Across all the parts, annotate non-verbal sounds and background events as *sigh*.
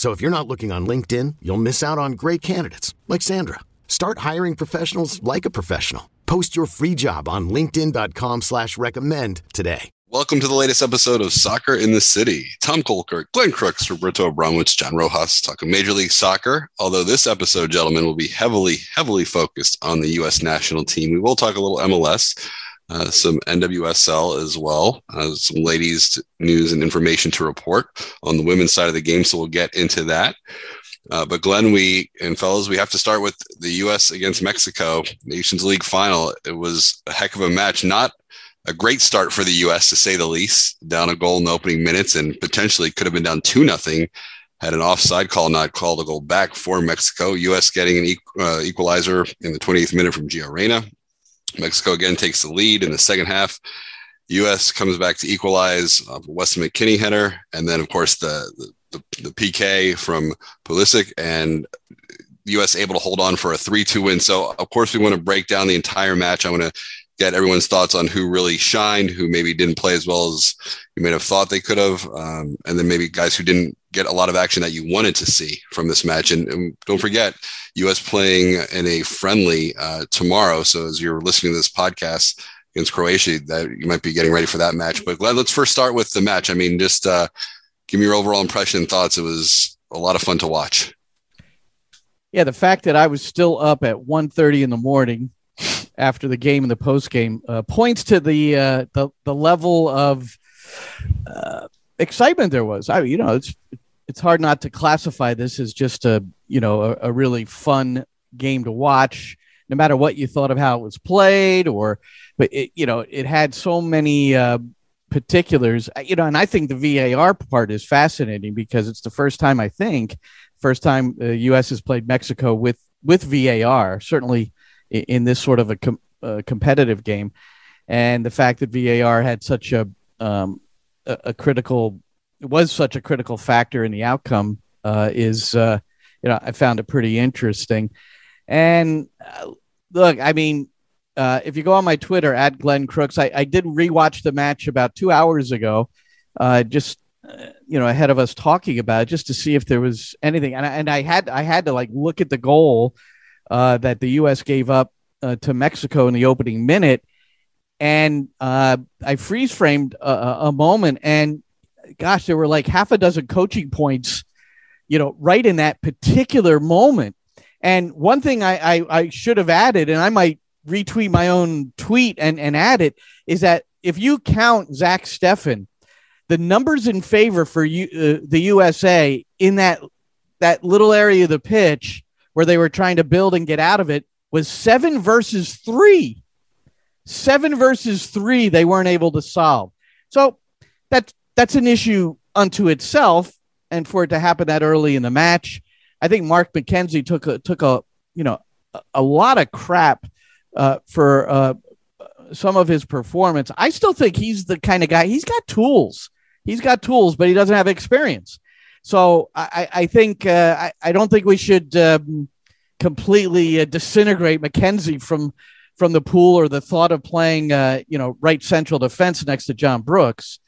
So if you're not looking on LinkedIn, you'll miss out on great candidates like Sandra. Start hiring professionals like a professional. Post your free job on LinkedIn.com slash recommend today. Welcome to the latest episode of Soccer in the City. Tom Colkirk, Glenn Crooks, Roberto Abramowitz, John Rojas talking Major League Soccer. Although this episode, gentlemen, will be heavily, heavily focused on the U.S. national team. We will talk a little MLS uh, some NWSL as well, uh, some ladies news and information to report on the women's side of the game. So we'll get into that. Uh, but Glenn, we and fellas, we have to start with the U.S. against Mexico Nations League final. It was a heck of a match. Not a great start for the U.S. to say the least. Down a goal in the opening minutes, and potentially could have been down two nothing had an offside call not called a goal back for Mexico. U.S. getting an uh, equalizer in the 28th minute from Gio Reyna. Mexico again takes the lead in the second half. U.S. comes back to equalize. Uh, Weston McKennie header, and then of course the, the the, PK from Pulisic, and U.S. able to hold on for a three-two win. So of course we want to break down the entire match. I want to get everyone's thoughts on who really shined, who maybe didn't play as well as you may have thought they could have, um, and then maybe guys who didn't get a lot of action that you wanted to see from this match. And, and don't forget, U.S. playing in a friendly uh, tomorrow. So as you're listening to this podcast against Croatia, that you might be getting ready for that match. But let's first start with the match. I mean, just uh, give me your overall impression and thoughts. It was a lot of fun to watch. Yeah, the fact that I was still up at 1.30 in the morning after the game and the post game uh, points to the, uh, the the level of uh, excitement there was. I, you know, it's it's hard not to classify this as just a you know a, a, really fun game to watch no matter what you thought of how it was played or but it, you know it had so many uh, particulars you know and i think the var part is fascinating because it's the first time i think first time the us has played mexico with with var certainly in, this sort of a com- uh, competitive game and the fact that var had such a um, a, a critical was such a critical factor in the outcome uh, is uh, you know I found it pretty interesting. And uh, look, I mean, uh, if you go on my Twitter at Glenn Crooks, I, I did rewatch the match about two hours ago, uh, just uh, you know ahead of us talking about it, just to see if there was anything. And I, and I had I had to like look at the goal that the U.S. gave up to Mexico in the opening minute. And I freeze framed a, a moment, and gosh, there were like half a dozen coaching points, you know, right in that particular moment. And one thing I, I, I should have added, and I might retweet my own tweet and, and add it, is that if you count Zach Steffen, the numbers in favor for you, uh, the USA in that that little area of the pitch where they were trying to build and get out of it was seven versus three. Seven versus three, they weren't able to solve. So that that's an issue unto itself. And for it to happen that early in the match, I think Mark McKenzie took a took a you know a, a lot of crap uh, for uh, some of his performance. I still think he's the kind of guy. He's got tools. He's got tools, but he doesn't have experience. So I, I think uh, I, I don't think we should um, completely uh, disintegrate McKenzie from from the pool or the thought of playing uh, you know right central defense next to John Brooks.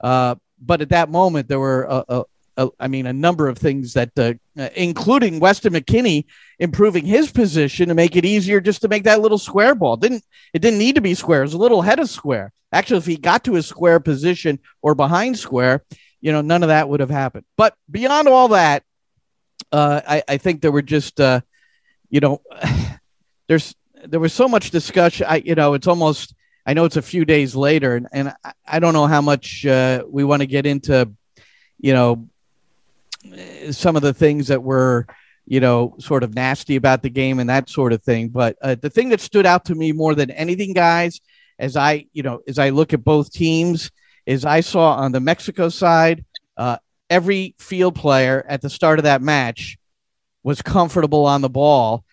Uh, but at that moment, there were, a, a, a, I mean, a number of things that, uh, including Weston McKennie improving his position to make it easier just to make that little square ball. Didn't it didn't need to be square? It was a little head of square. Actually, if he got to a square position or behind square, you know, none of that would have happened. But beyond all that, uh, I, I, think there were just uh, you know, *sighs* there's there was so much discussion. I, you know, it's almost. I know it's a few days later, and, and I, I don't know how much uh, we want to get into, you know, some of the things that were, you know, sort of nasty about the game and that sort of thing. But uh, the thing that stood out to me more than anything, guys, as I, you know, as I look at both teams, is I saw on the Mexico side, uh, every field player at the start of that match was comfortable on the ball.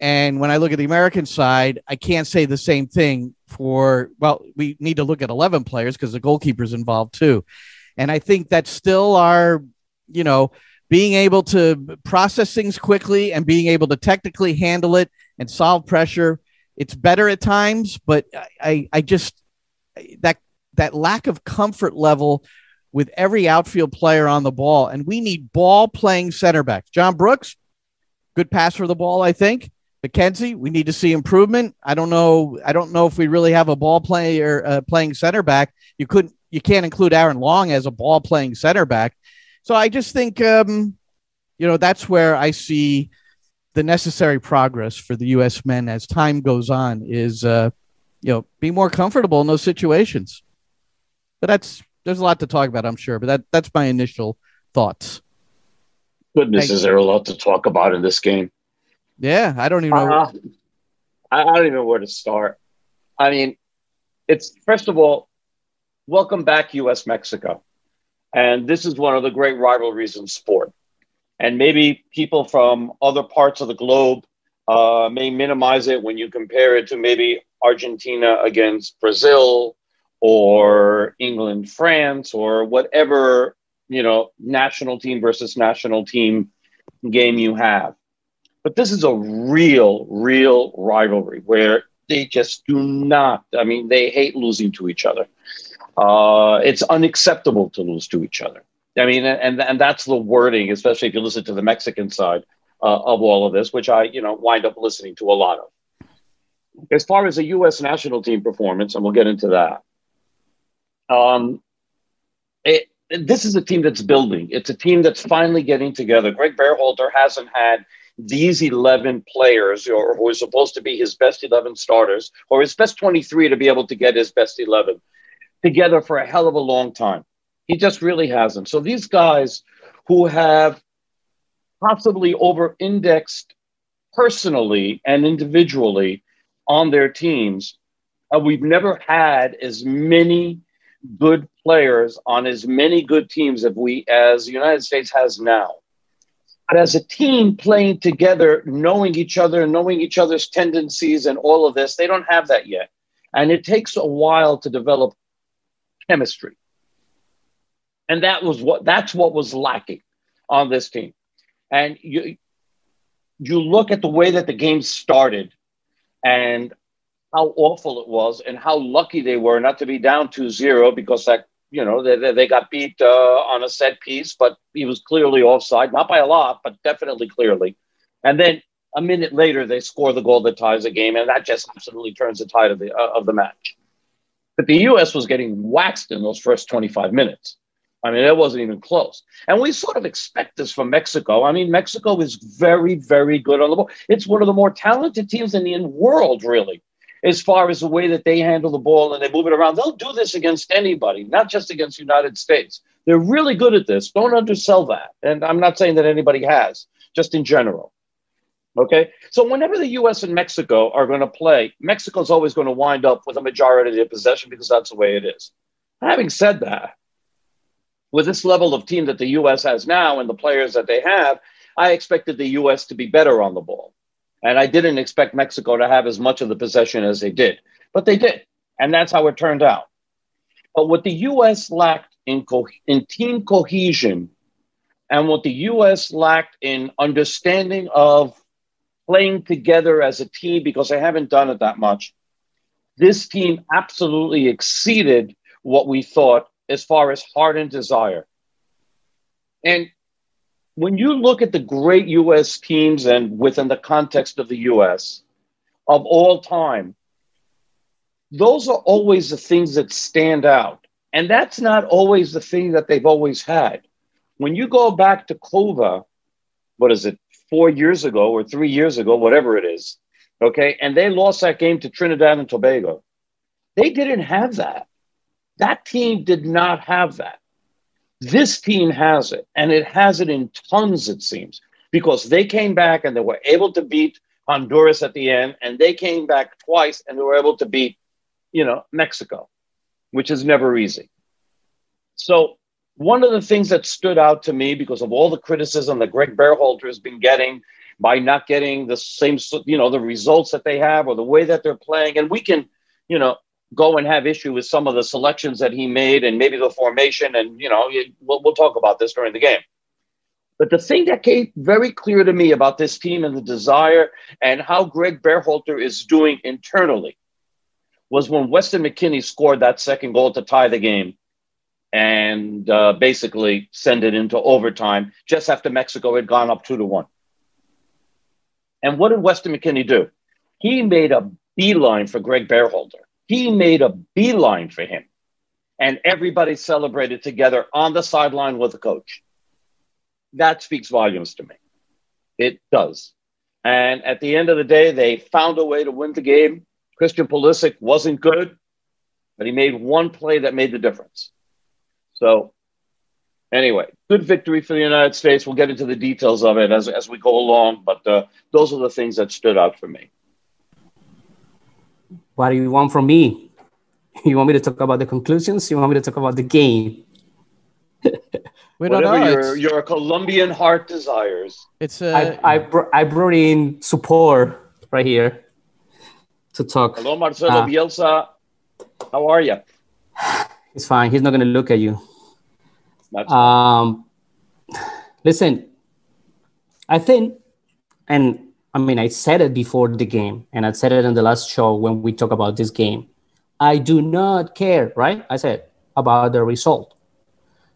And when I look at the American side, I can't say the same thing for, well, we need to look at 11 players because the goalkeeper's involved too. And I think that's still our, you know, being able to process things quickly and being able to technically handle it and solve pressure. It's better at times, but I, I just, that, that lack of comfort level with every outfield player on the ball. And we need ball playing center backs. John Brooks, good passer for the ball, I think. McKenzie, we need to see improvement. I don't know. I don't know if we really have a ball player uh, playing center back. You couldn't. You can't include Aaron Long as a ball playing center back. So I just think, um, you know, that's where I see the necessary progress for the U.S. men as time goes on. Is uh, you know, be more comfortable in those situations. But that's there's a lot to talk about, I'm sure. But that that's my initial thoughts. Goodness, Thank is there a lot to talk about in this game? Yeah, I don't even know. Uh, I don't even know where to start. I mean, it's first of all, welcome back, U.S. Mexico, and this is one of the great rivalries in sport. And maybe people from other parts of the globe uh, may minimize it when you compare it to maybe Argentina against Brazil or England, France, or whatever you know, national team versus national team game you have. But this is a real, real rivalry where they just do not, I mean, they hate losing to each other. Uh, it's unacceptable to lose to each other. I mean, and, and that's the wording, especially if you listen to the Mexican side uh, of all of this, which I, you know, wind up listening to a lot of. As far as the U.S. national team performance, and we'll get into that, um, it, this is a team that's building. It's a team that's finally getting together. Greg Berhalter hasn't had these 11 players or who are supposed to be his best 11 starters or his best 23 to be able to get his best 11 together for a hell of a long time. He just really hasn't. So these guys who have possibly over indexed personally and individually on their teams, uh, we've never had as many good players on as many good teams as we as the United States has now. But as a team playing together, knowing each other, knowing each other's tendencies and all of this, they don't have that yet. And it takes a while to develop chemistry. And that was what that's what was lacking on this team. And you you look at the way that the game started and how awful it was and how lucky they were not to be down 2-0 because that you know they, they got beat uh, on a set piece but he was clearly offside not by a lot but definitely clearly and then a minute later they score the goal that ties the game and that just absolutely turns the tide of the uh, of the match but the us was getting waxed in those first 25 minutes I mean, it wasn't even close. And we sort of expect this from Mexico. I mean, Mexico is very, very good on the ball. It's one of the more talented teams in the world, really as far as the way that they handle the ball and they move it around. They'll do this against anybody, not just against the United States. They're really good at this. Don't undersell that. And I'm not saying that anybody has, just in general. Okay. So whenever the US and Mexico are going to play, Mexico's always going to wind up with a majority of their possession because that's the way it is. Having said that, with this level of team that the US has now and the players that they have, I expected the US to be better on the ball. And I didn't expect Mexico to have as much of the possession as they did, but they did. And that's how it turned out. But what the US lacked in, co- in team cohesion and what the US lacked in understanding of playing together as a team, because they haven't done it that much, this team absolutely exceeded what we thought as far as heart and desire. And when you look at the great U.S. teams and within the context of the U.S. of all time, those are always the things that stand out. And that's not always the thing that they've always had. When you go back to Couva, what is it, four years ago or three years ago, whatever it is. Okay. And they lost that game to Trinidad and Tobago. They didn't have that. That team did not have that. This team has it, and it has it in tons, it seems, because they came back and they were able to beat Honduras at the end, and they came back twice and they were able to beat, you know, Mexico, which is never easy. So one of the things that stood out to me because of all the criticism that Greg Berhalter has been getting by not getting the same, you know, the results that they have or the way that they're playing, and we can, you know, go and have issue with some of the selections that he made and maybe the formation. And, you know, we'll, we'll talk about this during the game. But the thing that came very clear to me about this team and the desire and how Greg Berhalter is doing internally was when Weston McKennie scored that second goal to tie the game and uh, basically send it into overtime just after Mexico had gone up two to one. And what did Weston McKennie do? He made a beeline for Greg Berhalter he made a beeline for him, and everybody celebrated together on the sideline with the coach. That speaks volumes to me. It does. And at the end of the day, they found a way to win the game. Christian Pulisic wasn't good, but he made one play that made the difference. So, anyway, good victory for the United States. We'll get into the details of it as, as we go along, but uh, those are the things that stood out for me. What do you want from me? *laughs* You want me to talk about the conclusions? You want me to talk about the game? *laughs* we don't Whatever know. Your, your Colombian heart desires. It's uh, I, I, br- I brought in support right here to talk. Hello, Marcelo uh, Bielsa. How are you? *sighs* He's fine. He's not going to look at you. That's um, *sighs* listen, I think, and I mean, I said it before the game, and I said it in the last show when we talk about this game. I do not care, right? I said about the result.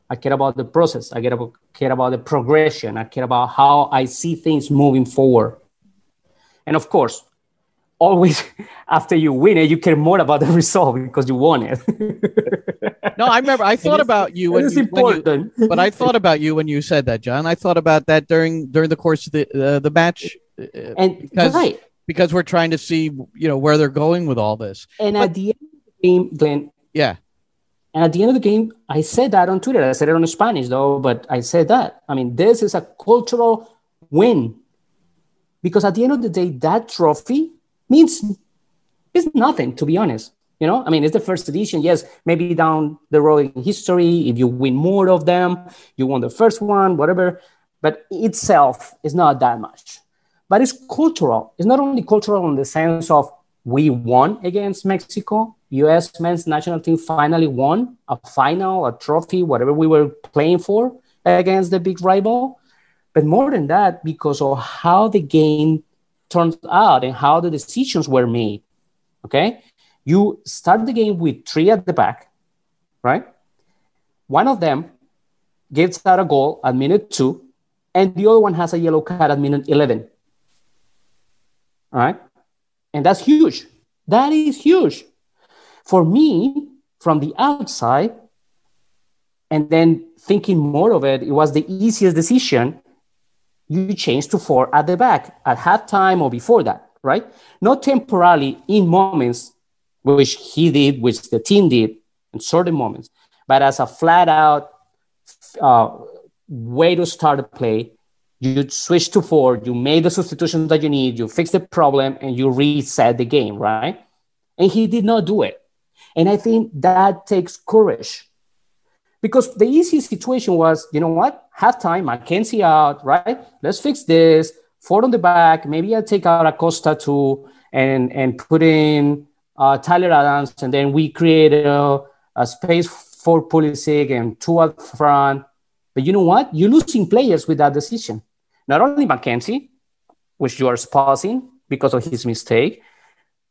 I care about the process. I care about, care about the progression. I care about how I see things moving forward. And of course, always *laughs* after you win it, you care more about the *laughs* result because you won it. *laughs* no, I remember I *laughs* thought about you when, you, when you, but I thought about you when you said that, John. I thought about that during during the course of the uh, the match uh, and because, right. because we're trying to see you know where they're going with all this. And but, at the end of the game, Glenn. Yeah. And at the end of the game, I said that on Twitter. I said it on Spanish though, but I said that. I mean, this is a cultural win because at the end of the day, that trophy means it's nothing to be honest. You know, I mean, it's the first edition. Yes, maybe down the road in history, if you win more of them, you won the first one, whatever. But itself is not that much but it's cultural. It's not only cultural in the sense of we won against Mexico. U.S. men's national team finally won a final, a trophy, whatever we were playing for against the big rival. But more than that, because of how the game turned out and how the decisions were made. Okay, you start the game with three at the back, right? One of them gives out a goal at minute two, and the other one has a yellow card at minute 11. All right. And that's huge. That is huge. For me, from the outside, and then thinking more of it, it was the easiest decision. You change to four at the back at halftime or before that, right? Not temporarily in moments, which he did, which the team did in certain moments, but as a flat out uh, way to start a play you switch to four, you made the substitutions that you need, you fix the problem, and you reset the game, right? And he did not do it. And I think that takes courage. Because the easy situation was, you know what? Halftime, McKenzie out, right? Let's fix this. Four on the back. Maybe I take out Acosta too and, and put in uh, Tyler Adams. And then we create a, a space for Pulisic and two up front. But you know what? You're losing players with that decision not only McKenzie, which you are spousing because of his mistake,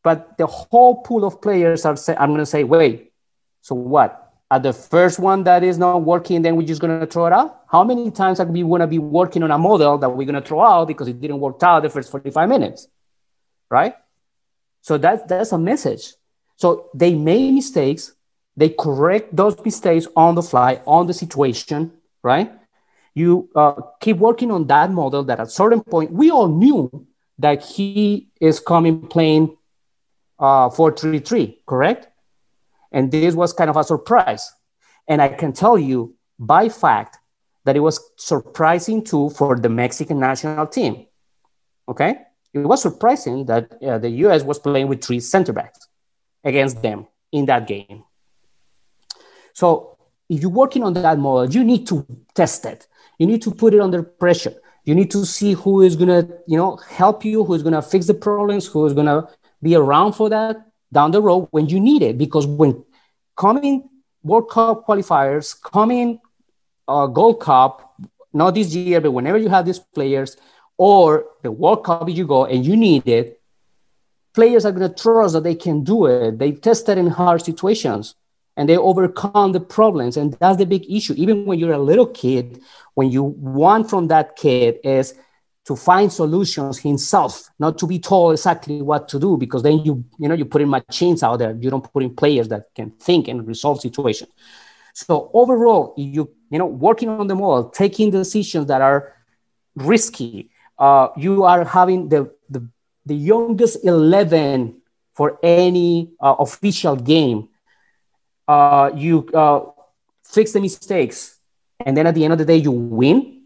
but the whole pool of players are. Say, I'm going to say, wait, so what? At the first one that is not working, then we're just going to throw it out. How many times are we going to be working on a model that we're going to throw out because it didn't work out the first 45 minutes, right? So that's that's a message. So they made mistakes. They correct those mistakes on the fly, on the situation, right? you uh, keep working on that model that at certain point we all knew that he is coming playing uh, 433 correct and this was kind of a surprise and i can tell you by fact that it was surprising too for the mexican national team okay it was surprising that uh, the us was playing with three center backs against them in that game so if you're working on that model you need to test it you need to put it under pressure. You need to see who is gonna, you know, help you, who's gonna fix the problems, who is gonna be around for that down the road when you need it. Because when coming World Cup qualifiers, coming uh, Gold Cup, not this year, but whenever you have these players, or the World Cup you go and you need it, players are going to trust that they can do it. They tested in hard situations and they overcome the problems. And that's the big issue. Even when you're a little kid, when you want from that kid is to find solutions himself, not to be told exactly what to do, because then you, you know, you put in machines out there. You don't put in players that can think and resolve situations. So overall, you, you know, working on the model, taking decisions that are risky, uh, you are having the, the, the youngest 11 for any uh, official game uh, you uh, fix the mistakes, and then at the end of the day, you win.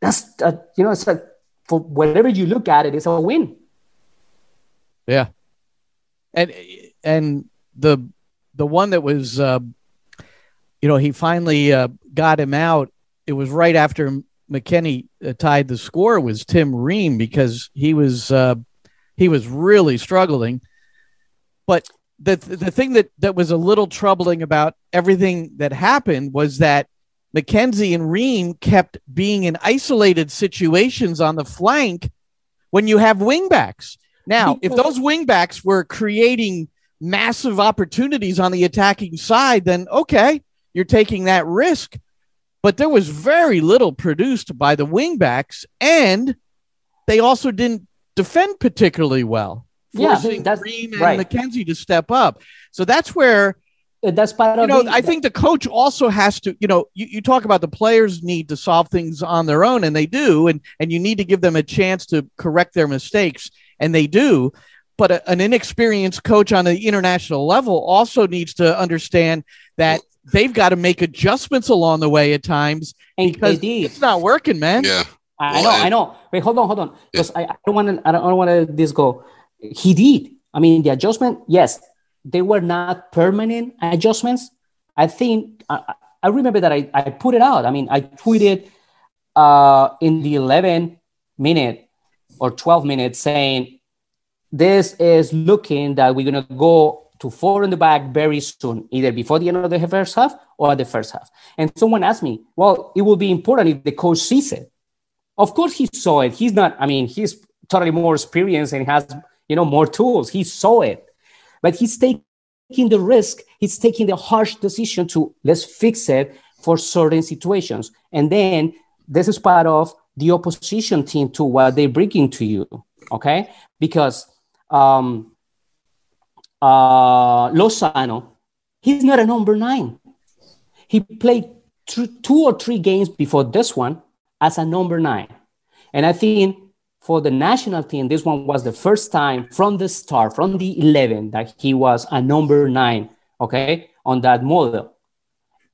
That's uh, you know, it's like for whatever you look at it, it's a win. Yeah, and and the the one that was, you know, he finally got him out. It was right after McKennie uh, tied the score. Was Tim Ream because he was uh, he was really struggling, but the the thing that that was a little troubling about everything that happened was that McKenzie and Ream kept being in isolated situations on the flank when you have wingbacks. Now, if those wingbacks were creating massive opportunities on the attacking side, then okay, you're taking that risk. But there was very little produced by the wingbacks, and they also didn't defend particularly well forcing yeah, that's, Ream and right. McKenzie to step up. So that's where that's part you of know the, i think the coach also has to you know you, you talk about the players need to solve things on their own and they do and and you need to give them a chance to correct their mistakes and they do but a, an inexperienced coach on the international level also needs to understand that they've got to make adjustments along the way at times And because it's not working man yeah I know, I know. Wait, hold on, hold on. Because yeah. I, I don't want to, I don't, don't want to this go he did. I mean, the adjustment, yes, they were not permanent adjustments. I think I, I remember that I, I put it out. I mean, I tweeted uh, in the 11 minute or 12 minutes saying, this is looking that we're going to go to four in the back very soon, either before the end of the first half or the first half. And someone asked me, well, it will be important if the coach sees it. Of course, he saw it. He's not, I mean, he's totally more experienced and has you know, more tools. He saw it, but he's taking the risk. He's taking the harsh decision to let's fix it for certain situations. And then this is part of the opposition team to what they bring to you. Okay, because um, uh, Lozano, he's not a number nine. He played two or three games before this one as a number nine. And I think for the national team, this one was the first time from the start, from the 11, that he was a number nine, okay, on that model.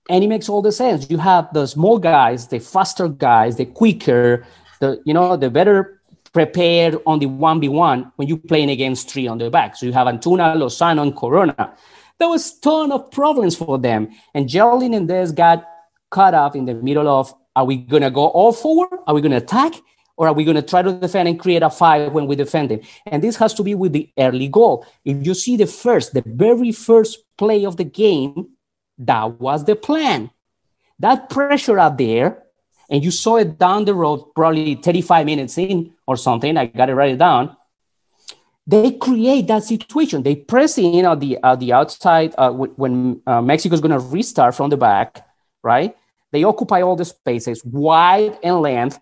And it makes all the sense. You have the small guys, the faster guys, the quicker, the you know, the better prepared on the 1v1 when you're playing against three on the back. So you have Antuna, Lozano, and Corona. There was ton of problems for them. And Geraldine and this got caught up in the middle of are we gonna go all forward? Are we gonna attack? Or are we going to try to defend and create a fight when we defend it? And this has to be with the early goal. If you see the first, the very first play of the game, that was the plan. That pressure out there, and you saw it down the road, probably 35 minutes in or something. I got to write it down. They create that situation. They press in at the at the outside uh, when uh, Mexico is going to restart from the back, right? They occupy all the spaces, wide and length,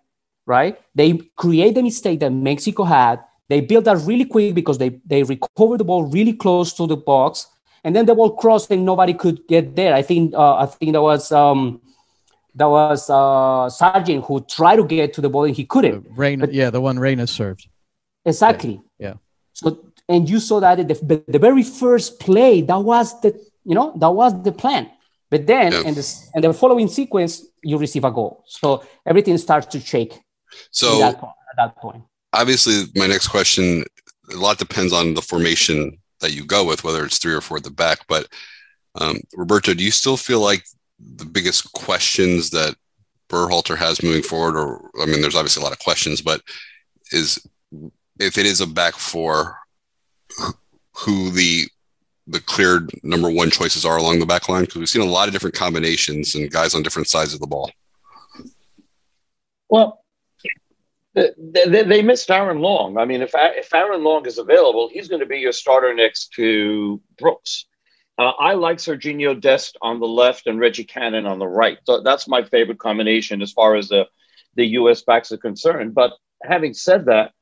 right? They create the mistake that Mexico had. They build that really quick because they, they recovered the ball really close to the box. And then the ball crossed and nobody could get there. I think uh, I think that was um, that was uh, Sargent who tried to get to the ball and he couldn't. Rain, yeah, the one Reyna served. Exactly. Yeah. So and you saw that the, the very first play that was the you know that was the plan. But then Yeah. and the and the following sequence you receive a goal. So everything starts to shake at, So that, point, at that point. obviously, my next question a lot depends on the formation that you go with, whether it's three or four at the back. But um, Roberto, do you still feel like the biggest questions that Berhalter has moving forward, or I mean, there's obviously a lot of questions, but is if it is a back four, who the the clear number one choices are along the back line? Because we've seen a lot of different combinations and guys on different sides of the ball. Well, they, they, they missed Aaron Long. I mean, if if Aaron Long is available, he's going to be your starter next to Brooks. Uh, I like Serginho Dest on the left and Reggie Cannon on the right. So that's my favorite combination as far as the the U.S. backs are concerned. But having said that,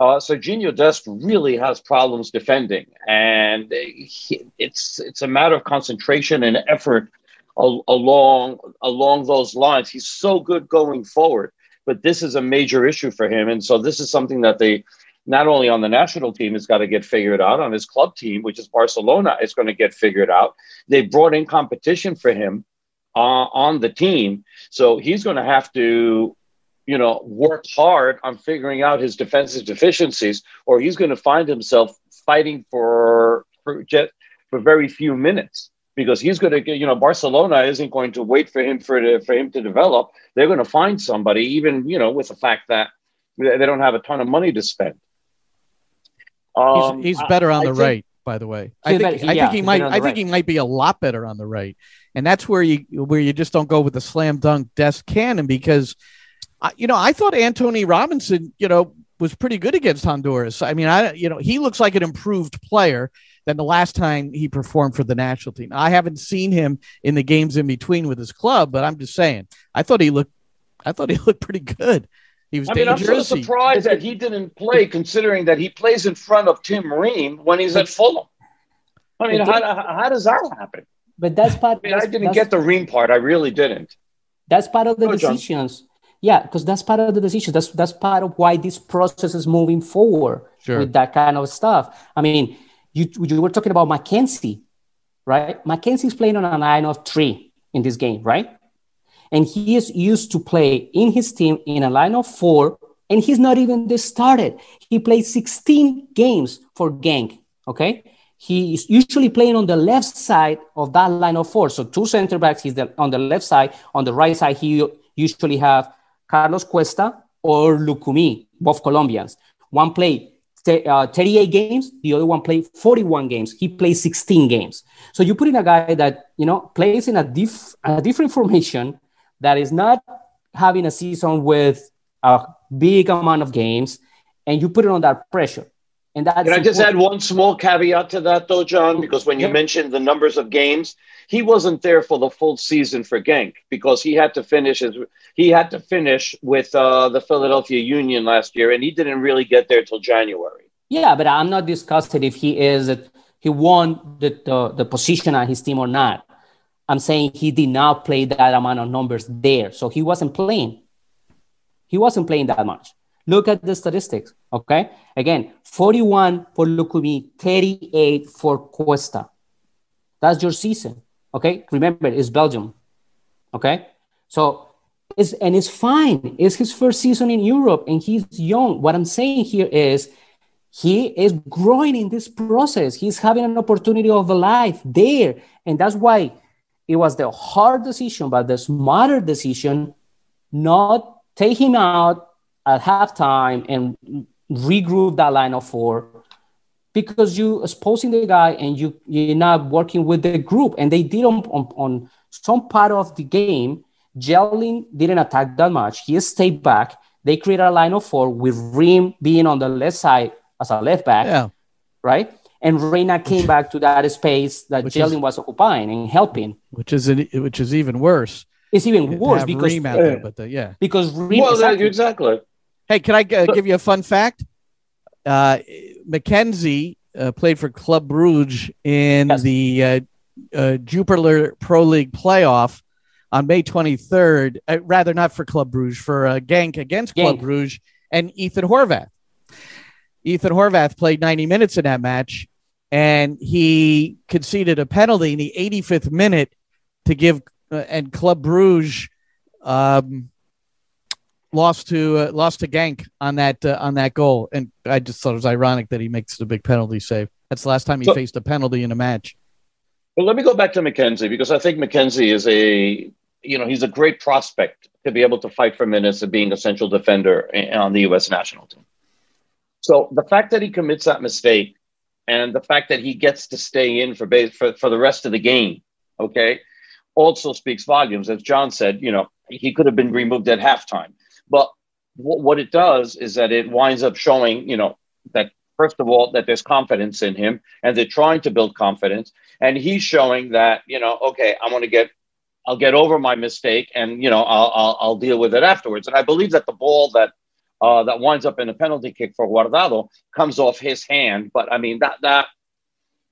uh, Serginho Dest really has problems defending, and he, it's it's a matter of concentration and effort al- along along those lines. He's so good going forward, but this is a major issue for him, and so this is something that they not only on the national team has got to get figured out on his club team, which is Barcelona, is going to get figured out. They brought in competition for him uh, on the team, so he's going to have to you know, work hard on figuring out his defensive deficiencies, or he's going to find himself fighting for for, just, for very few minutes because he's going to get, you know, Barcelona isn't going to wait for him for to, for him to develop. They're going to find somebody, even you know, with the fact that they don't have a ton of money to spend. Um, he's, he's better on I the think- right, by the way. I think better- I yeah, think he might I think he might be a lot better on the right, and that's where you where you just don't go with the slam dunk Dest cannon because, you know, I thought Antonee Robinson, you know, was pretty good against Honduras. I mean, I you know he looks like an improved player than the last time he performed for the national team. I haven't seen him in the games in between with his club, but I'm just saying, I thought he looked, I thought he *laughs* looked pretty good. He was I mean, I'm dangerous. so He- surprised that he didn't play, considering that he plays in front of Tim Ream when he's at Fulham. I mean, how, how, how does that happen? But that's part. I mean, I didn't get the Ream part. I really didn't. That's part of the Go, John. decisions. Yeah, because that's part of the decisions. That's that's part of why this process is moving forward Sure. with that kind of stuff. I mean, you you were talking about McKenzie, right? McKenzie's playing on a line of three in this game, right? And he is used to play in his team in a line of four, and he's not even the started. He played 16 games for Genk. Okay. He is usually playing on the left side of that line of four. So two center backs, he's the, on the left side. On the right side, he usually have Carlos Cuesta or Lucumi, both Colombians. One played uh, 38 games, the other one played 41 games. He played 16 games. So you put in a guy that you know plays in a, diff- a different formation that is not having a season with a big amount of games, and you put it on that pressure. And that's Can I just add one small caveat to that, though, John? Because when you Yeah. mentioned the numbers of games, he wasn't there for the full season for Genk because he had to finish his he had to finish with uh, the Philadelphia Union last year, and he didn't really get there till January. Yeah, but I'm not discussing if he is he won the, the, the position on his team or not. I'm saying he did not play that amount of numbers there. So he wasn't playing. He wasn't playing that much. Look at the statistics. Okay. Again, 41 for Lucumi, 38 for Cuesta. That's your season. Okay. Remember, it's Belgium. Okay. So it's and it's fine. It's his first season in Europe and he's young. What I'm saying here is he is growing in this process. He's having an opportunity of a life there. And that's why it was the hard decision, but the smarter decision not take him out at halftime and regroup that line of four because you exposing the guy and you you're not working with the group. And they did on, on, on some part of the game Jelling didn't attack that much. He stayed back. They created a line of four with Ream being on the left side as a left back yeah. right and Reyna came back to that space that Which is- was occupying and helping which is an, which is even worse. it's even worse because Ream out there, but the, yeah. because Ream Well, exactly. exactly. Hey, can I uh, give you a fun fact? Uh, McKenzie uh, played for Club Brugge in Yes. the uh, uh, Jupiler Pro League playoff on May 23rd, uh, rather not for Club Bruges, for uh, Genk against Genk. Club Bruges and Ethan Horvath. Ethan Horvath played 90 minutes in that match, and he conceded a penalty in the 85th minute to give, uh, and Club Bruges um, lost to uh, lost to Genk on that uh, on that goal, and I just thought it was ironic that he makes the big penalty save. That's the last time he so, faced a penalty in a match. Well, let me go back to McKenzie because I think McKenzie is a you know he's a great prospect to be able to fight for minutes of being a central defender on the U.S. national team. So the fact that he commits that mistake and the fact that he gets to stay in for for, for the rest of the game, okay, also speaks volumes. As John said, you know he could have been removed at halftime, but w- what it does is that it winds up showing you know that first of all, that there's confidence in him and they're trying to build confidence. And he's showing that, you know, okay, I'm going to get, I'll get over my mistake and, you know, I'll, I'll, I'll, deal with it afterwards. And I believe that the ball that, uh, that winds up in a penalty kick for Guardado comes off his hand. But I mean, that, that,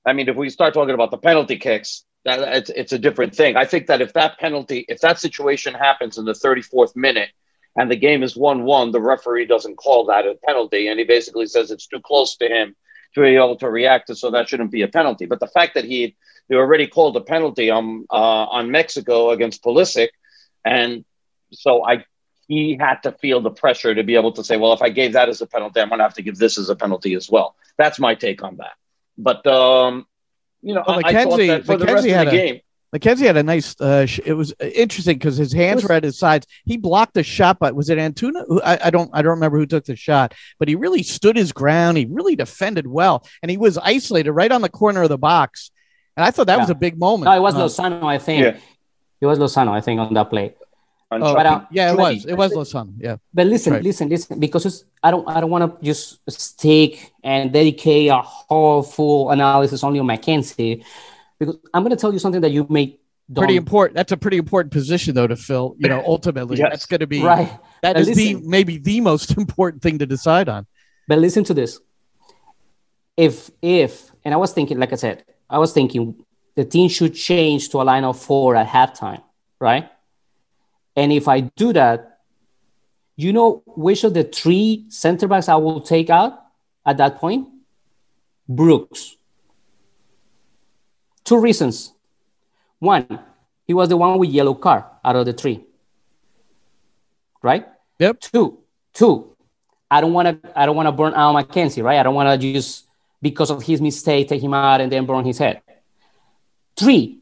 I mean, if we start talking about the penalty kicks, that, it's, it's a different thing. I think that if that penalty, if that situation happens in the 34th minute, and the game is 1 1, the referee doesn't call that a penalty. And he basically says it's too close to him to be able to react to, so that shouldn't be a penalty. But the fact that he they already called a penalty on, uh, on Mexico against Pulisic, and so I he had to feel the pressure to be able to say, well, if I gave that as a penalty, I'm going to have to give this as a penalty as well. That's my take on that. But um, you know, well, McKenzie, I thought that for McKenzie the rest of the a, game, McKenzie had a nice. Uh, sh- it was interesting because his hands was, were at his sides. He blocked the shot, but was it Antuna? I, I, don't. I don't remember who took the shot, but he really stood his ground. He really defended well, and he was isolated right on the corner of the box. And I thought that yeah. was a big moment. No, it was uh, Lozano. I think yeah. it was Lozano. I think on that play. Oh, but, uh, yeah, it was. It was Lozano. Yeah. But listen, right. listen, listen. Because I don't. I don't want to just stick and dedicate a whole full analysis only on McKenzie because I'm going to tell you something that you may don't. pretty important. That's a pretty important position though to fill. You know, *laughs* ultimately, yes. that's going to be right. That is listen, the maybe the most *laughs* important thing to decide on. But listen to this. If if and I was thinking, like I said, I was thinking the team should change to a line of four at halftime, right? And if I do that, you know which of the three center backs I will take out at that point? Brooks. Two reasons. One, he was the one with yellow card out of the three. Right? Yep. Two, two. I don't want to. I don't want to burn out McKenzie, right? I don't want to just because of his mistake take him out and then burn his head. Three,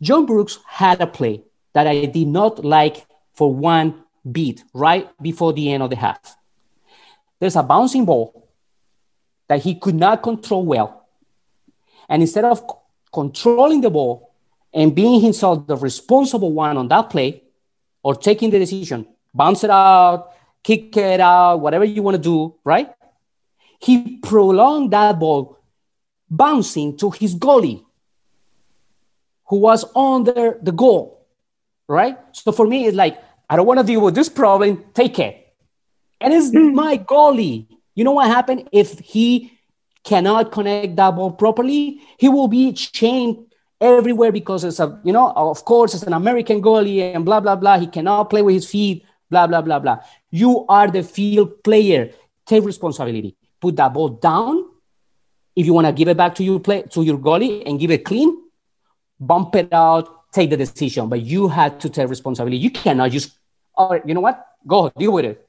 John Brooks had a play that I did not like for one beat right before the end of the half. There's a bouncing ball that he could not control well. And instead of controlling the ball and being himself the responsible one on that play or taking the decision, bounce it out, kick it out, whatever you want to do, right? He prolonged that ball bouncing to his goalie who was under the goal, right? So for me, it's like, I don't want to deal with this problem, take it. And it's mm. my goalie. You know what happened if he cannot connect that ball properly, he will be chained everywhere because it's a, you know, of course, it's an American goalie and blah, blah, blah. He cannot play with his feet, blah, blah, blah, blah. You are the field player. Take responsibility. Put that ball down. If you want to give it back to your play to your goalie and give it clean, bump it out, take the decision. But you had to take responsibility. You cannot just, oh, you know what? Go deal with it.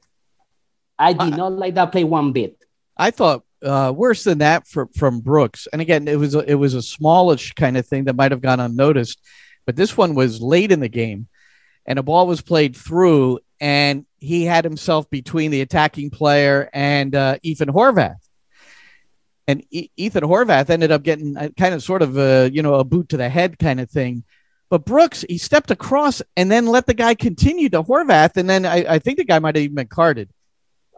I did not like that play one bit. I thought uh, worse than that for, from Brooks. And again, it was a, it was a smallish kind of thing that might have gone unnoticed, but this one was late in the game, and a ball was played through, and he had himself between the attacking player and uh, Ethan Horvath. And e- Ethan Horvath ended up getting a, kind of sort of a you know a boot to the head kind of thing. But Brooks, he stepped across and then let the guy continue to Horvath, and then I, I think the guy might have even been carded.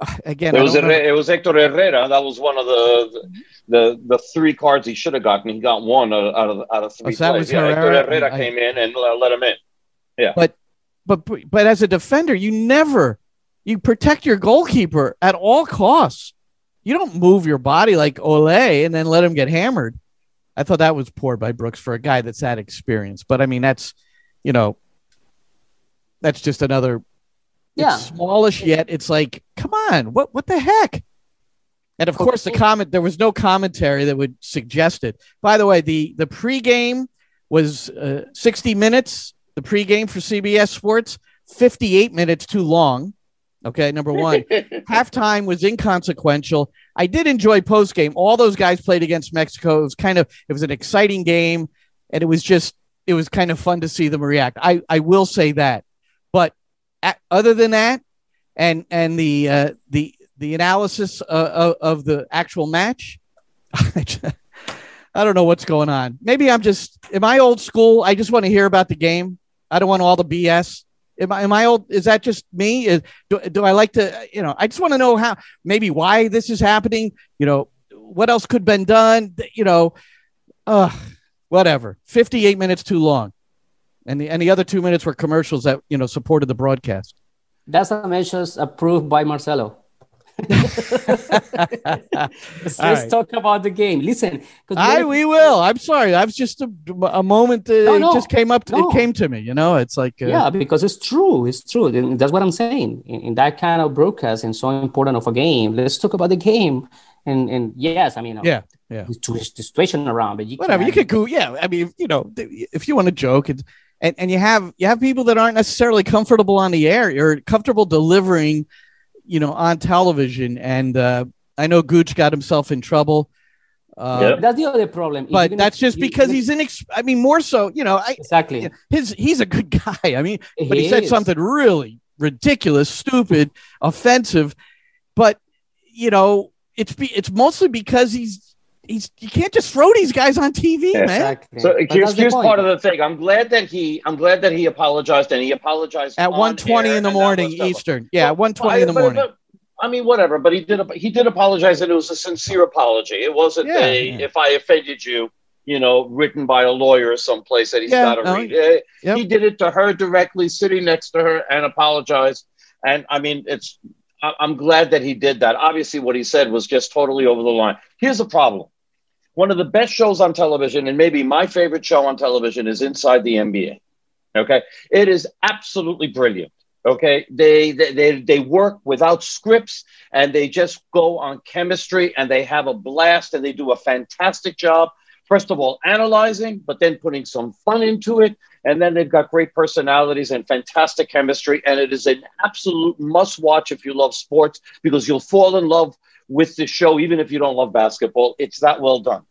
*sighs* again, it was it was Hector Herrera. That was one of the the the three cards he should have gotten. He got one out of out of three. Oh, plays. yeah, Herrera. Hector Herrera I, came in and let him in. Yeah, but but but as a defender, you never you protect your goalkeeper at all costs. You don't move your body like Ole and then let him get hammered. I thought that was poor by Brooks for a guy that's that experienced. But I mean, that's you know, that's just another. Yeah. Smallish yet. It's like, come on, what what the heck? And of course, the comment there was no commentary that would suggest it. By the way, the the pregame was uh, 60 minutes. The pregame for CBS Sports, 58 minutes too long. Okay, number one. *laughs* Halftime was inconsequential. I did enjoy post game. All those guys played against Mexico. It was kind of it was an exciting game, and it was just it was kind of fun to see them react. I I will say that, but a- other than that, and and the uh, the the analysis uh, of, of the actual match, *laughs* I don't know what's going on. Maybe I'm just am I old school? I just want to hear about the game. I don't want all the BS. Am I, am I old? Is that just me? Is, do, do I like to, you know, I just want to know how, maybe why this is happening. You know, what else could have been done? You know, uh, whatever. 58 minutes too long. And the, and the other two minutes were commercials that, you know, supported the broadcast. That's a measures approved by Marcelo. Let's right. talk about the game. Listen, I, we're- will. I'm sorry. I was just a, a moment. Uh, No, no, it just came up. To, no. It came to me, you know, it's like, uh, yeah, because it's true. It's true. And that's what I'm saying. In, in that kind of broadcast and so important of a game, let's talk about the game. And and yes, I mean, yeah, yeah. the, the situation around, but you whatever you can't- could go yeah i mean you know if you want to joke and, and and you have you have people that aren't necessarily comfortable on the air you're comfortable delivering you know on television and uh i know gooch got himself in trouble uh Yep. That's the other problem. If but you're gonna- that's just because you- he's inex i mean more so you know i exactly. his he's a good *laughs* guy i mean but he, He said something really ridiculous stupid offensive but you know it's be, it's mostly because he's he's you can't just throw these guys on tv Yeah. man Exactly. So But here's, here's part of the thing. I'm glad that he I'm glad that he apologized and he apologized at on 120 in the morning was the- Eastern. Yeah, Well, 120 in the morning. but- I mean, whatever. But he did. He did apologize, and it was a sincere apology. It wasn't Yeah, a yeah. "if I offended you," you know, written by a lawyer someplace that he's Yeah, got to no, read. Eh, yep. He did it to her directly, sitting next to her, and apologized. And I mean, it's. I- I'm glad that he did that. Obviously, what he said was just totally over the line. Here's the problem. One of the best shows on television, and maybe my favorite show on television, is Inside the NBA. Okay, it is absolutely brilliant. Okay, they they they, they work without scripts and they just go on chemistry and they have a blast and they do a fantastic job. First of all, analyzing, but then putting some fun into it. And then they've got great personalities and fantastic chemistry. And it is an absolute must watch if you love sports because you'll fall in love with the show, even if you don't love basketball. It's that well done.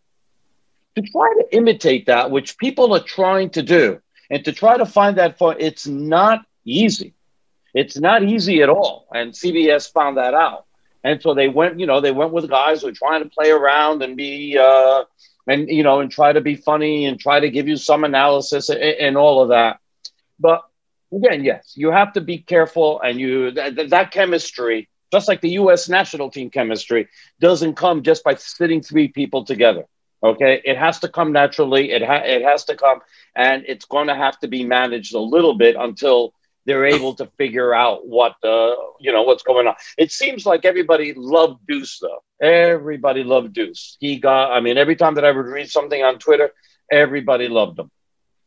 To try to imitate that, which people are trying to do, and to try to find that fun, it's not easy. It's not easy at all. And CBS found that out. And so they went, you know, they went with guys who are trying to play around and be, uh, and, you know, and try to be funny and try to give you some analysis and, and all of that. But again, yes, you have to be careful. And you, that, that chemistry, just like the U.S. national team chemistry, doesn't come just by sitting three people together. Okay. It has to come naturally. It, ha- it has to come and it's going to have to be managed a little bit until they're able to figure out what uh, you know what's going on. It seems like everybody loved Deuce though. Everybody loved Deuce. He got. I mean, every time that I would read something on Twitter, everybody loved him.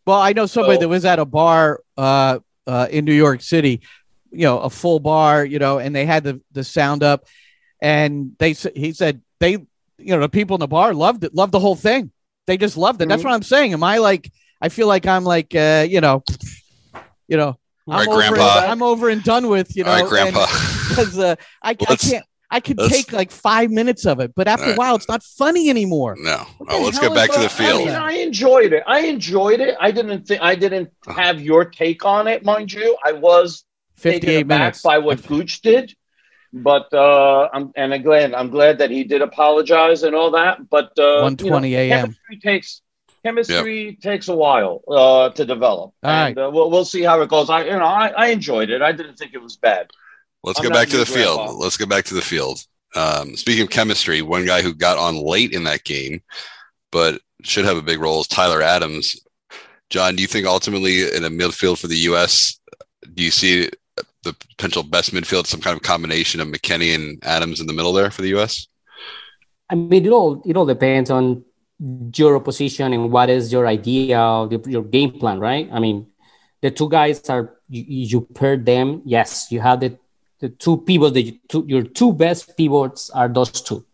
Well, I know somebody So- that was at a bar uh, uh, in New York City, you know, a full bar, you know, and they had the, the sound up, and they s- he said they, you know, the people in the bar loved it, loved the whole thing. They just loved it. That's Mm-hmm. what I'm saying. Am I like? I feel like I'm like, uh, you know, you know, I'm right, over, Grandpa. I'm over and done with, you know, All right, Grandpa. *laughs* because uh, I, I can't. I could let's- take like five minutes of it, but after All a while, it's not funny anymore. no. Oh, let's hell get back to the that? I field. mean, I enjoyed it. I enjoyed it. I didn't think I didn't have your take on it, mind you. I was taken 58 aback minutes. by what Gooch did. But uh, I'm and again, I'm glad that he did apologize and all that. But uh, 1:20 you know, a.m.. Chemistry takes chemistry takes a while uh, to develop, All and uh, we'll we'll see how it goes. I you know I, I enjoyed it. I didn't think it was bad. Let's I'm get not back to you, the field. Grandpa. Let's go back to the field. Um, speaking of chemistry, one guy who got on late in that game, but should have a big role is Tyler Adams. John, do you think ultimately in a midfield for the U.S., do you see the potential best midfield, some kind of combination of McKennie and Adams in the middle there for the U.S.? I mean, it all it all depends on your position and what is your idea, your game plan, right? I mean, the two guys are you, you pair them. Yes, you have the the two pivots. The two, your two best pivots are those two.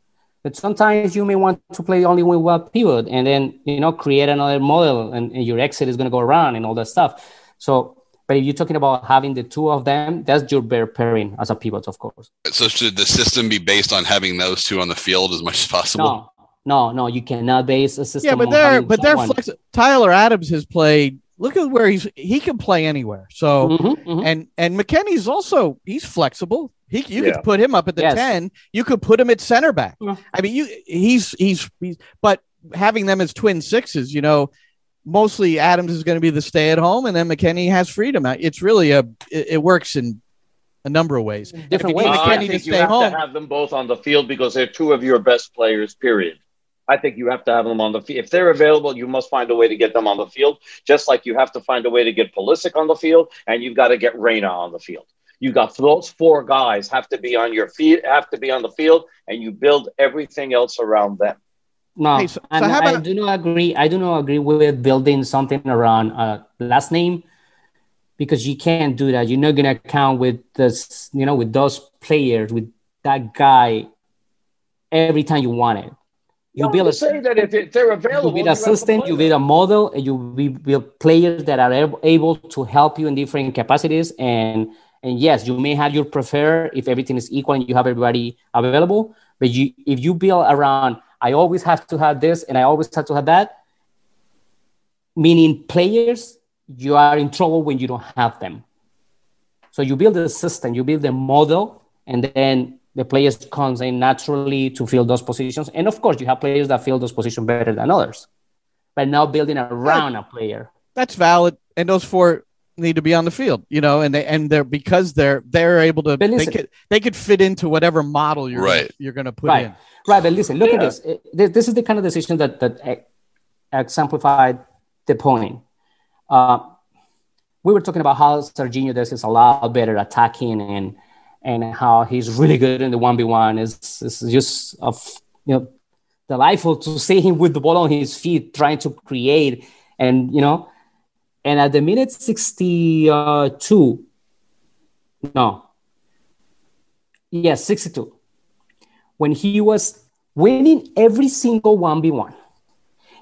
But sometimes you may want to play only with one pivot and then you know create another model and, and your exit is going to go around and all that stuff. So, but if you're talking about having the two of them, that's your bear pairing as a pivot, of course. So should the system be based on having those two on the field as much as possible? No, no, no, you cannot base a system. Yeah, but on they're but they're someone- flexible. Tyler Adams has played. Look at where he's he can play anywhere. So Mhm, mhm. and and McKennie's also he's flexible. He you Yeah. could put him up at the Yes. ten. You could put him at center back. Yeah. I mean, you he's he's he's but having them as twin sixes, you know, mostly Adams is going to be the stay at home, and then McKennie has freedom. It's really a it, it works in a number of ways. Different ways. need I McKennie to think you stay have home. to have them both on the field because they're two of your best players. Period. I think you have to have them on the field. If they're available, you must find a way to get them on the field. Just like you have to find a way to get Pulisic on the field, and you've got to get Reyna on the field. You got those four guys have to be on your feet, have to be on the field, and you build everything else around them. No, Hey, so- so and how I do not agree. I do not agree with building something around uh, last name because you can't do that. You're not gonna count with this, you know, with those players with that guy every time you want it. You You build a say that if it, they're you available, build you a have to system, you them. build a model, and you be- build players that are able to help you in different capacities. And and yes, you may have your prefer if everything is equal and you have everybody available. But you if you build around, I always have to have this and I always have to have that, meaning players, you are in trouble when you don't have them. So you build a system, you build a model, and then the players comes in naturally to fill those positions. And of course, you have players that fill those positions better than others. But now building around a player. That's valid, and those four need to be on the field. You know, and they and they're because they're they're able to But they listen- could they could fit into whatever model you're Right. you're going to put Right. in. Right, but listen, look at Yeah. this. This this is the kind of decision that that exemplified the point. Uh, we were talking about how Sergiño does is a lot better attacking and and how he's really good in the one v one. It's it's just of you know delightful to see him with the ball on his feet trying to create and you know and at the minute sixty two, no, yes, sixty two when he was winning every single 1v1,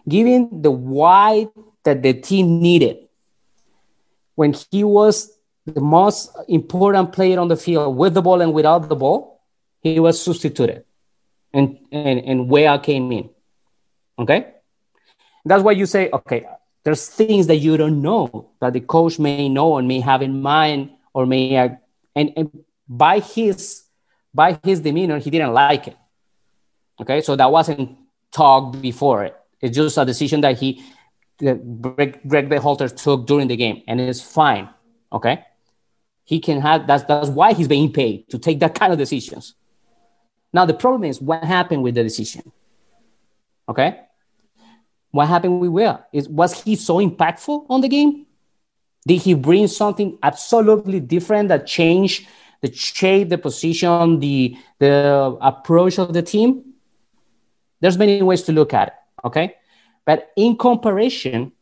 giving the wide that the team needed, when he was the most important player on the field with the ball and without the ball, he was substituted. And, and, and Weah came in. Okay? That's why you say, okay, there's things that you don't know that the coach may know and may have in mind or may uh, and, and by his by his demeanor, he didn't like it. Okay, so that wasn't talked before it. It's just a decision that he, that Greg, Greg Berhalter took during the game, and it's fine. Okay, he can have that's that's why he's being paid to take that kind of decisions. Now the problem is what happened with the decision. Okay, what happened with Will? Is was he so impactful on the game? Did he bring something absolutely different that changed the shape, the position, the the approach of the team? There's many ways to look at it. Okay, but in comparison,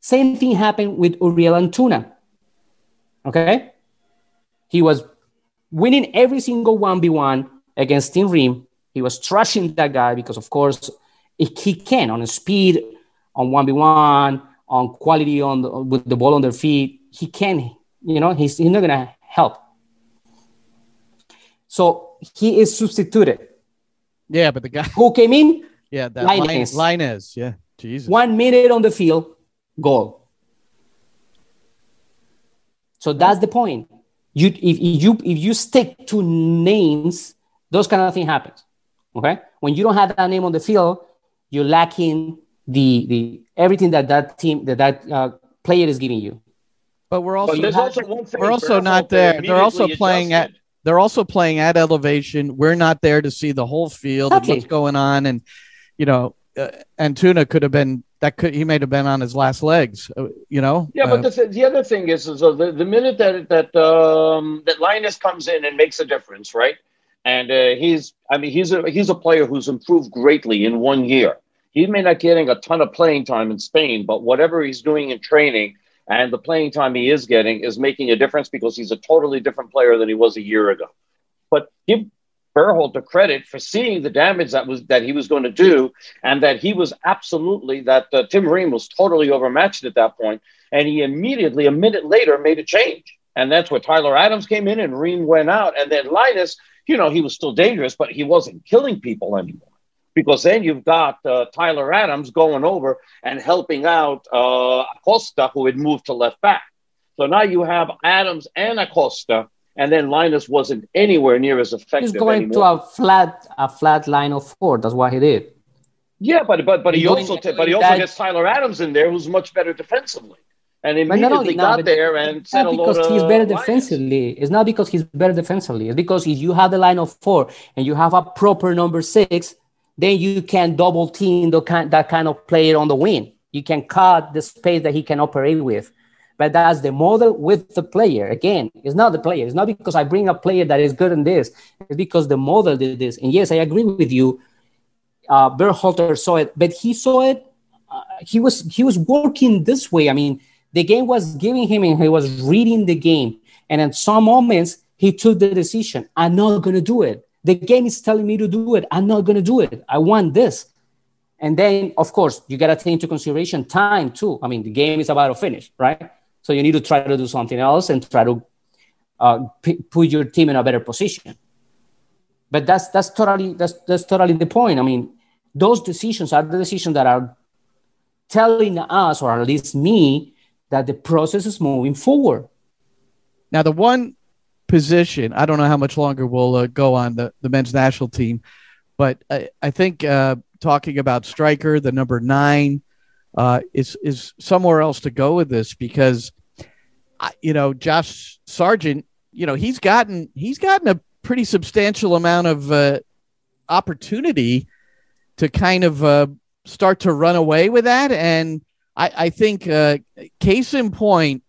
same thing happened with Uriel Antuna. Okay, he was winning every single one v one against Tim Ream. He was trashing that guy because, of course, he can on speed, on one v one, on quality on the, with the ball on their feet. He can, you know, he's, he's not gonna help. So he is substituted. Yeah, but the guy, Who came in? *laughs* yeah, that Lainez. line, Lainez, yeah, Jesus. One minute on the field, goal. So that's the point. You if, if you if you stick to names, those kind of thing happens. Okay, when you don't have that name on the field, you're lacking the the everything that that team that that uh, player is giving you. But we're also But there's not, also one we're also not there. They're also immediately playing at they're also playing at elevation. We're not there to see the whole field and Exactly. what's going on. And you know, uh, Antuna could have been that could he may have been on his last legs. uh, you know. Yeah, Uh, but the, the other thing is, is uh, the, the minute that that um, that Lainez comes in and makes a difference, right? And uh, he's, I mean, he's a he's a player who's improved greatly in one year. He may not getting a ton of playing time in Spain, but whatever he's doing in training and the playing time he is getting is making a difference because he's a totally different player than he was a year ago. But give Berhalter credit for seeing the damage that was that he was going to do, and that he was absolutely that uh, Tim Ream was totally overmatched at that point, and he immediately a minute later made a change, and that's where Tyler Adams came in and Ream went out, and then Lainez, you know, he was still dangerous, but he wasn't killing people anymore because then you've got uh, Tyler Adams going over and helping out uh, Acosta, who had moved to left back. So now you have Adams and Acosta, and then Lainez wasn't anywhere near as effective. He's going anymore. to a flat a flat line of four. That's what he did. Yeah, but but but he also going- but he also that- gets Tyler Adams in there, who's much better defensively, and But not only immediately got but there and said not because he's better Lainez. defensively. It's not because he's better defensively. It's because if you have the line of four and you have a proper number six, then you can double team the kind that kind of player on the wing. You can cut the space that he can operate with. But that's the model with the player. Again, it's not the player. It's not because I bring a player that is good in this. It's because the model did this. And yes, I agree with you. Uh, Berhalter saw it, but he saw it. Uh, he was he was working this way. I mean, the game was giving him, and he was reading the game. And in some moments, he took the decision: "I'm not going to do it. The game is telling me to do it. I'm not going to do it. I want this." And then, of course, you got to take into consideration time too. I mean, the game is about to finish, right? So you need to try to do something else and try to uh, p- put your team in a better position. But that's that's totally that's that's totally the point. I mean, those decisions are the decisions that are telling us, or at least me, that the process is moving forward. Now, the one position, I don't know how much longer we'll uh, go on the, the men's national team, but I, I think uh, talking about striker, the number nine, uh, is is somewhere else to go with this because, you know, Josh Sargent, you know, he's gotten he's gotten a pretty substantial amount of uh, opportunity to kind of uh, start to run away with that, and I, I think uh, case in point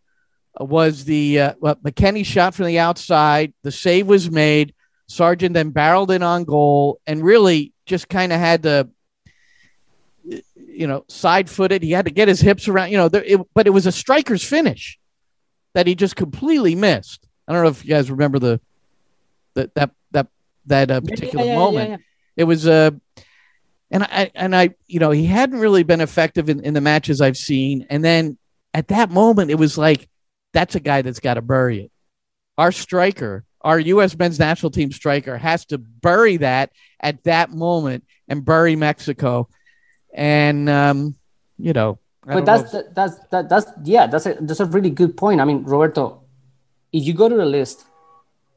was the uh, well, McKennie shot from the outside. The save was made. Sargent then barreled in on goal and really just kind of had to, you know, side footed. He had to get his hips around, you know, there, it, but it was a striker's finish that he just completely missed. I don't know if you guys remember the that that that that uh, particular yeah, yeah, moment. yeah. It was uh and I and I you know he hadn't really been effective in, in the matches I've seen. And then at that moment it was like that's a guy that's got to bury it. Our striker, our U.S. men's national team striker, has to bury that at that moment and bury Mexico. And um, you know, I but that's know. that, that's that, that's yeah that's a that's a really good point i mean roberto if you go to the list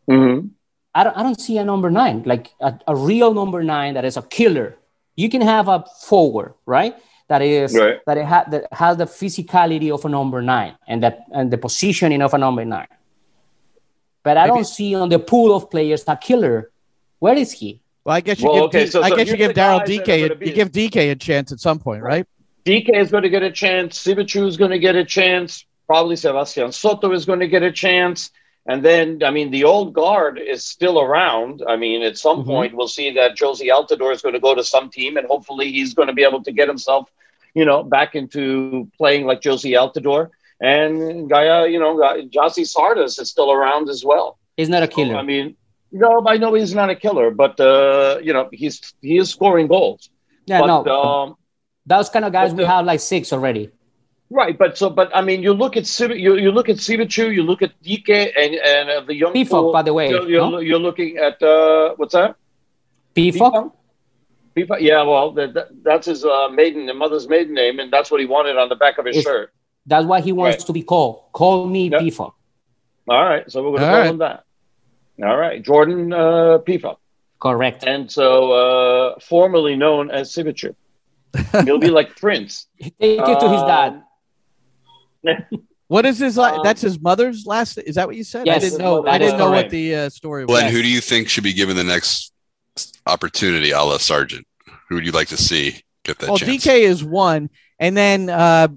Mhm. i don't, I don't see a number nine like a, a real number nine that is a killer you can have a forward right that is Right. that it ha- that has the physicality of a number nine and that and the positioning of a number nine but i Maybe- don't see on the pool of players a killer where is he well, I guess you Well, give okay, D- so- I guess you give Daryl guys that are DK a- you give DK a chance at some point, right? DK is going to get a chance. Siebatcheu is going to get a chance. Probably Sebastian Soto is going to get a chance. And then, I mean, the old guard is still around. I mean, at some Mhm. point, we'll see that Jozy Altidore is going to go to some team, and hopefully, he's going to be able to get himself, you know, back into playing like Jozy Altidore. And Gyasi, you know, Gyasi Zardes is still around as well. he's not a So, killer I mean, no, I know he's not a killer, but uh, you know, he's he is scoring goals. yeah but, no um, those kind of guys we the- have like six already Right, but so, but I mean, you look at Siv- you you look at Siebatcheu, you look at Dike, and and uh, the young Pefok, fool, by the way, You're, you're, no? you're looking at uh, what's that? Pefok? Pefok? Yeah, well, that, that, that's his uh, maiden, the mother's maiden name, and that's what he wanted on the back of his It's- shirt. That's why he wants Right. to be called. Call me Yep. Pefok. All right, so we're going to All call right. him that. All right, Jordan uh, Pefok, Correct. and so uh, formerly known as Siebatcheu. *laughs* He'll be like Prince. Take it to his dad. What is his? la- Um, that's his mother's last. Is that what you said? Yes, I didn't know. I didn't know what the uh, story was. Glenn, who do you think should be given the next opportunity, a la Sargent? Who would you like to see get that well, chance? DK is one, and then uh,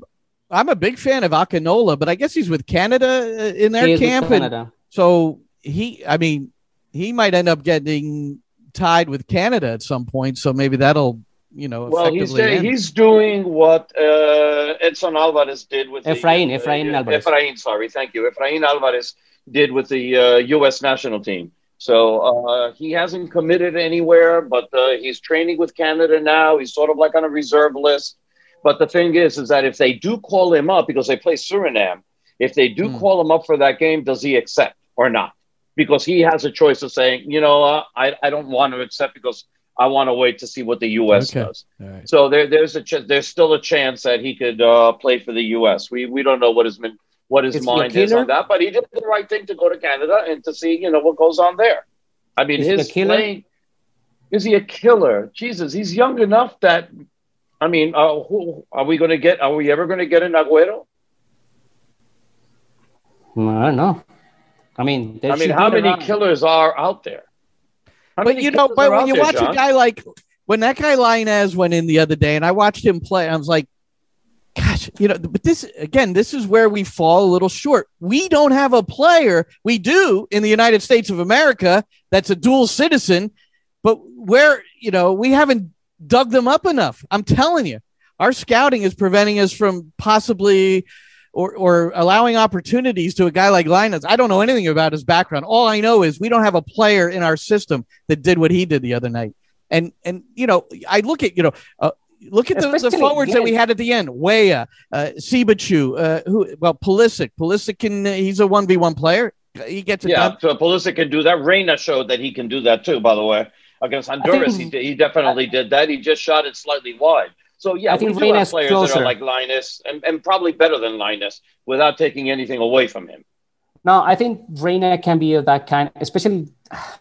I'm a big fan of Akinola, but I guess he's with Canada uh, in their He is camp, and Canada. so he. I mean, he might end up getting tied with Canada at some point. So maybe that'll you know. Well, he's effectively he's doing what uh, Edson Alvarez did with Efrain, the, Efrain Alvarez. Efrain, sorry, thank you. Efrain Alvarez did with the uh, U.S. national team. So uh, he hasn't committed anywhere, but uh, he's training with Canada now. He's sort of like on a reserve list. But the thing is, is that if they do call him up because they play Suriname, if they do Hmm. call him up for that game, does he accept or not? Because he has a choice of saying, you know, uh, I, I don't want to accept because I want to wait to see what the U.S. Okay. does. All right. So there, there's a ch- there's still a chance that he could uh, play for the U.S. We we don't know what his min- what his Is he a mind is on that, but he did the right thing to go to Canada and to see you know what goes on there. I mean, Is he a his killer? playing is he a killer? Jesus, he's young enough that I mean, uh, who, are we going to get? Are we ever going to get an Aguero? I don't know. I mean, I mean, how many around. killers are out there? But you know, but when you there, watch John? a guy like when that guy Lainez went in the other day, and I watched him play, I was like, gosh, you know, but this again, this is where we fall a little short. We don't have a player. We do in the United States of America that's a dual citizen, but where you know we haven't dug them up enough. I'm telling you, our scouting is preventing us from possibly. Or, or allowing opportunities to a guy like Lainez. I don't know anything about his background. All I know is we don't have a player in our system that did what he did the other night. And and you know, I look at you know, uh, look at the, the Especially, forwards that we had at the end. Weah, uh, Siebatcheu, uh, who well, Pulisic. Pulisic can he's a one v one player. He gets it Yeah, done. so Pulisic can do that. Reyna showed that he can do that too. By the way, against Honduras, think- he, he definitely did that. He just shot it slightly wide. So yeah, I think we do have Reyna's players that closer. are like Lainez and, and probably better than Lainez without taking anything away from him. No, I think Reina can be of that kind, especially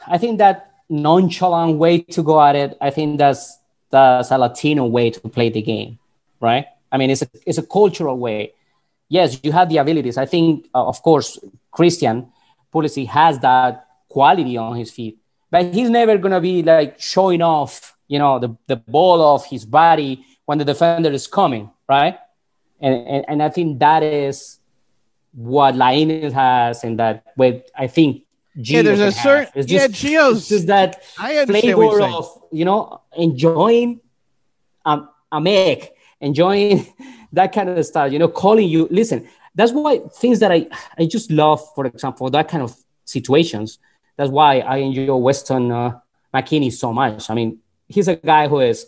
I think that nonchalant way to go at it, I think that's that's a Latino way to play the game, right? I mean, it's a it's a cultural way. Yes, you have the abilities. I think, uh, of course, Christian Pulisic has that quality on his feet, but he's never gonna be like showing off, you know, the, the ball of his body when the defender is coming, right? And and, and I think that is what Lainez has, and that with I think Gio Yeah, there's a certain It's yeah, just, Gio's. it's just that I flavor of you know enjoying um, a make, enjoying *laughs* that kind of stuff. You know, calling you. Listen, that's why things that I I just love, for example, that kind of situations. That's why I enjoy Weston uh, McKennie so much. I mean, he's a guy who is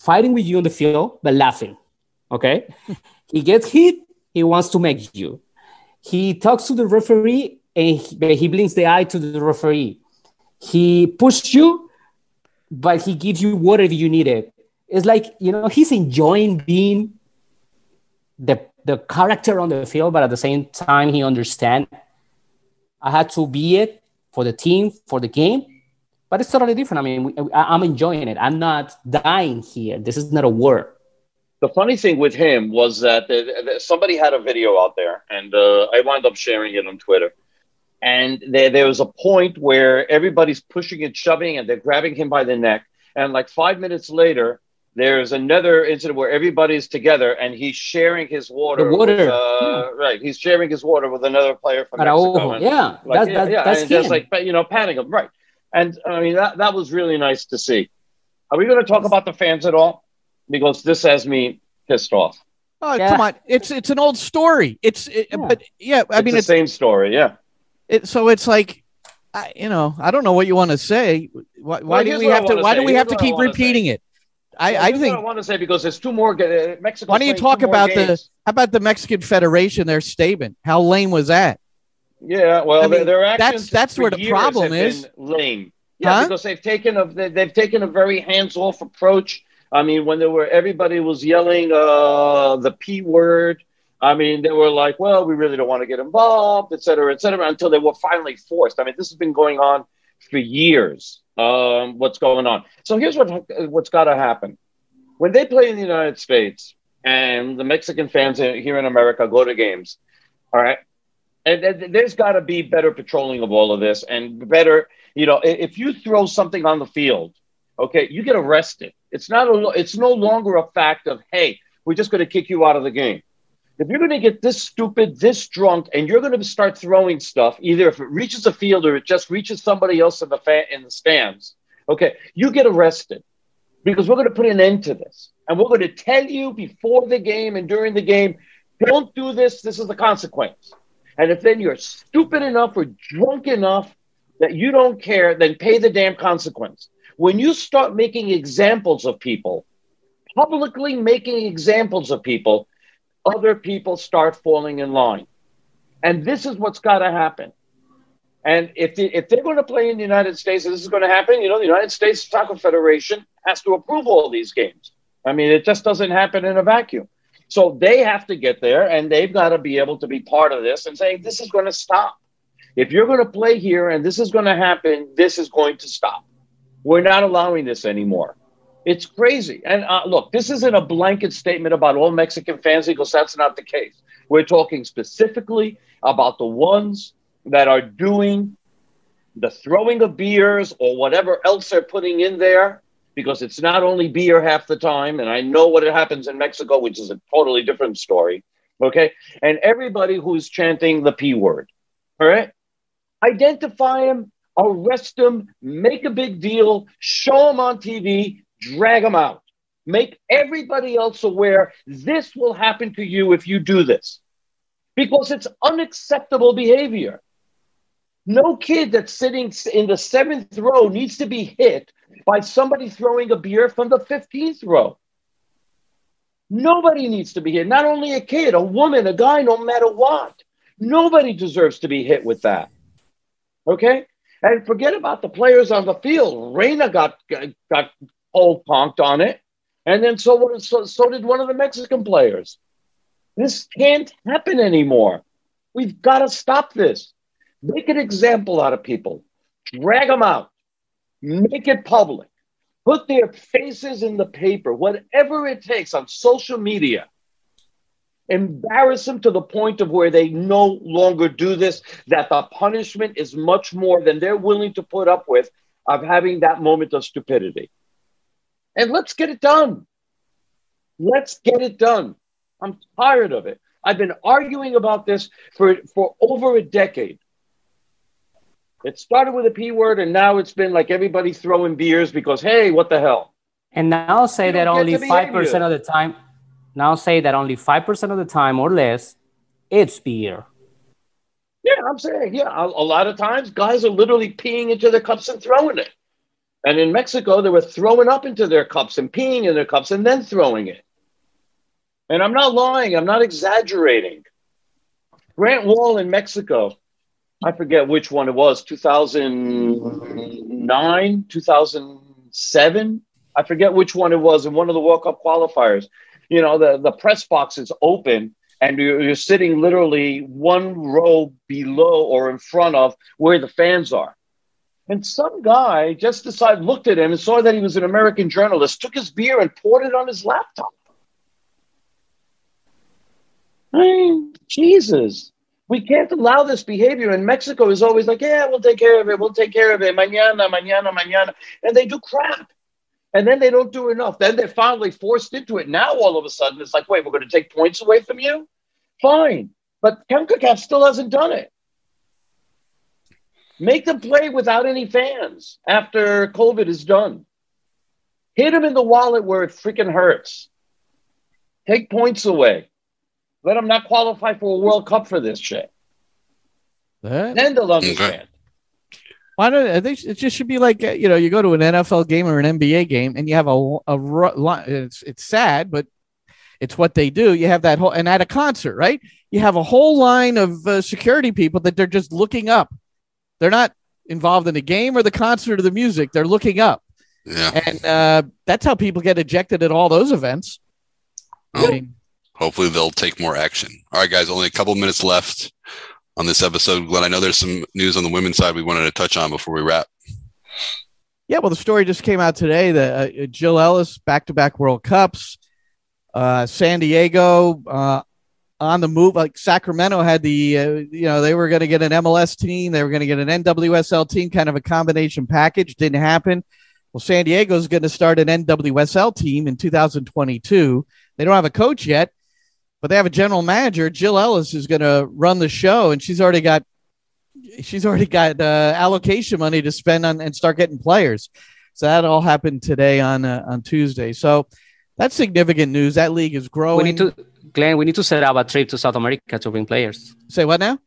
fighting with you on the field but laughing. Okay, *laughs* he gets hit, he wants to make you. He talks to the referee and he, he blinks the eye to the referee. He pushes you, but he gives you whatever you needed. It's like you know he's enjoying being the the character on the field, but at the same time he understands I had to be it for the team for the game. But it's totally different. I mean, I'm enjoying it. I'm not dying here. This is not a war. The funny thing with him was that th- th- somebody had a video out there, and uh, I wound up sharing it on Twitter. And there, there was a point where everybody's pushing and shoving, and they're grabbing him by the neck. And like five minutes later, there's another incident where everybody's together, and he's sharing his water. The water, with, uh, right? He's sharing his water with another player from Mexico. Araujo. and- Yeah, like, that's, yeah, that, yeah, that's and just like you know, patting him, right? And I mean that that was really nice to see. Are we going to talk about the fans at all? Because this has me pissed off. Oh, Yeah. come on! It's it's an old story. It's it, Yeah. but yeah, I It's mean the it's same story, yeah. it, so it's like, I, you know, I don't know what you want to say. Why, why Well, do we have to? wanna Why do we Here's have to keep wanna repeating it? I, Well, I here's think. what I want to say because there's two more. Uh, Mexico. Why don't you talk about the how about the Mexican Federation? Their statement. How lame was that? Yeah, well, I their- mean, their that's- actions that's where the problem is. lame. Yeah, Huh? because they've taken a they, they've taken a very hands off approach. I mean, when there were everybody was yelling uh, the p word. I mean, they were like, "Well, we really don't want to get involved, et cetera, et cetera," until they were finally forced. I mean, this has been going on for years. Um, what's going on? So here's what what's got to happen when they play in the United States and the Mexican fans here in America go to games. All right, and, there's got to be better patrolling of all of this and better you know if you throw something on the field okay you get arrested it's not a, it's no longer a fact of hey we're just going to kick you out of the game if you're going to get this stupid this drunk and you're going to start throwing stuff either if it reaches the field or it just reaches somebody else in the fa- in the stands okay you get arrested because we're going to put an end to this. And we're going to tell you before the game and during the game, don't do this. This is the consequence. And if then you're stupid enough or drunk enough that you don't care, then pay the damn consequence. When you start making examples of people, publicly making examples of people, other people start falling in line. And this is what's got to happen. And if, the, if they're going to play in the United States, and this is going to happen, you know, the United States Soccer Federation has to approve all these games. I mean, it just doesn't happen in a vacuum. So they have to get there and they've got to be able to be part of this and say, this is going to stop. If you're going to play here and this is going to happen, this is going to stop. We're not allowing this anymore. It's crazy. And uh, look, this isn't a blanket statement about all Mexican fans because that's not the case. We're talking specifically about the ones that are doing the throwing of beers or whatever else they're putting in there because it's not only beer half the time. And I know what happens in Mexico, which is a totally different story. Okay. And everybody who's chanting the P word. All right. Identify them, arrest them, make a big deal, show them on TV, drag them out. Make everybody else aware this will happen to you if you do this because it's unacceptable behavior. No kid that's sitting in the seventh row needs to be hit by somebody throwing a beer from the 15th row. Nobody needs to be hit. Not only a kid, a woman, a guy, no matter what. Nobody deserves to be hit with that. Okay? And forget about the players on the field. Reyna got got old punked on it. And then so, so, so did one of the Mexican players. This can't happen anymore. We've got to stop this. Make an example out of people. Drag them out make it public, put their faces in the paper, whatever it takes on social media. Embarrass them to the point of where they no longer do this, that the punishment is much more than they're willing to put up with of having that moment of stupidity. And let's get it done. Let's get it done. I'm tired of it. I've been arguing about this for, for over a decade. It started with a P word, and now it's been like everybody throwing beers because, hey, what the hell? And now say that only 5% of the time, now say that only 5% of the time or less, it's beer. Yeah, I'm saying, yeah, a, a lot of times guys are literally peeing into their cups and throwing it. And in Mexico, they were throwing up into their cups and peeing in their cups and then throwing it. And I'm not lying, I'm not exaggerating. Grant Wahl in Mexico I forget which one it was, 2009, 2007. I forget which one it was in one of the World Cup qualifiers. You know, the, the press box is open and you're, you're sitting literally one row below or in front of where the fans are. And some guy just decided, looked at him and saw that he was an American journalist, took his beer and poured it on his laptop. I mean, Jesus. We can't allow this behavior. And Mexico is always like, yeah, we'll take care of it. We'll take care of it. Mañana, mañana, mañana. And they do crap. And then they don't do enough. Then they're finally forced into it. Now, all of a sudden, it's like, wait, we're going to take points away from you? Fine. But CONCACAF still hasn't done it. Make them play without any fans after COVID is done. Hit them in the wallet where it freaking hurts. Take points away. Let them not qualify for a World Cup for this shit. That? Then they'll understand. Why don't I think it just should be like you know you go to an NFL game or an NBA game and you have a a it's it's sad but it's what they do. You have that whole and at a concert, right? You have a whole line of uh, security people that they're just looking up. They're not involved in the game or the concert or the music. They're looking up. Yeah. And uh, that's how people get ejected at all those events. Oh. I mean, hopefully they'll take more action. All right, guys, only a couple minutes left on this episode. Glenn, I know there's some news on the women's side we wanted to touch on before we wrap. Yeah, well, the story just came out today that uh, Jill Ellis, back to back World Cups, uh, San Diego uh, on the move. Like Sacramento had the, uh, you know, they were going to get an MLS team, they were going to get an NWSL team, kind of a combination package. Didn't happen. Well, San Diego is going to start an NWSL team in 2022. They don't have a coach yet, but they have a general manager. Jill Ellis is going to run the show, and she's already got she's already got uh, allocation money to spend on and start getting players. So that all happened today on uh, on Tuesday. So that's significant news. That league is growing. We need to, Glenn. We need to set up a trip to South America to bring players. Say what now?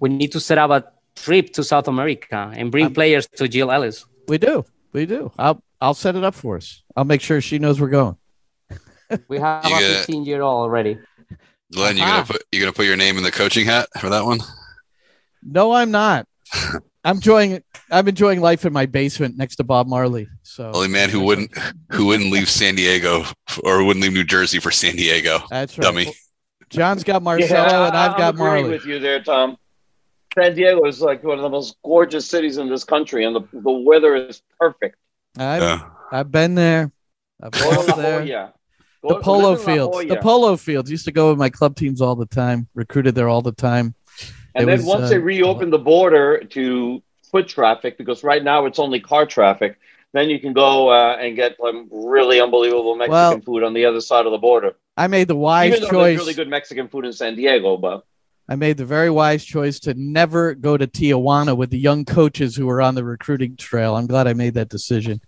We need to set up a trip to South America and bring players to Jill Ellis. We do. We do. I'll I'll set it up for us. I'll make sure she knows we're going. We have You a get- 15 year old already. Glenn, you gonna put you gonna put your name in the coaching hat for that one? No, I'm not. *laughs* I'm enjoying I'm enjoying life in my basement next to Bob Marley. So Only man who wouldn't who wouldn't leave San Diego or wouldn't leave New Jersey for San Diego. That's right. Dummy. John's got Marcelo and I've I'm got agreeing Marley. with you there, Tom. San Diego is like one of the most gorgeous cities in this country, and the, the weather is perfect. I've, Yeah. I've been there. I've oh, Go to walked La there. Jolla. Go- The polo fields. The polo fields. Used to go with my club teams all the time. Recruited there all the time. And It then was, once uh, they reopened the border to foot traffic, because right now it's only car traffic, then you can go uh, and get some really unbelievable Mexican Well, food on the other side of the border. I made the wise choice. there's really good Mexican food in San Diego, but I made the very wise choice to never go to Tijuana with the young coaches who were on the recruiting trail. I'm glad I made that decision,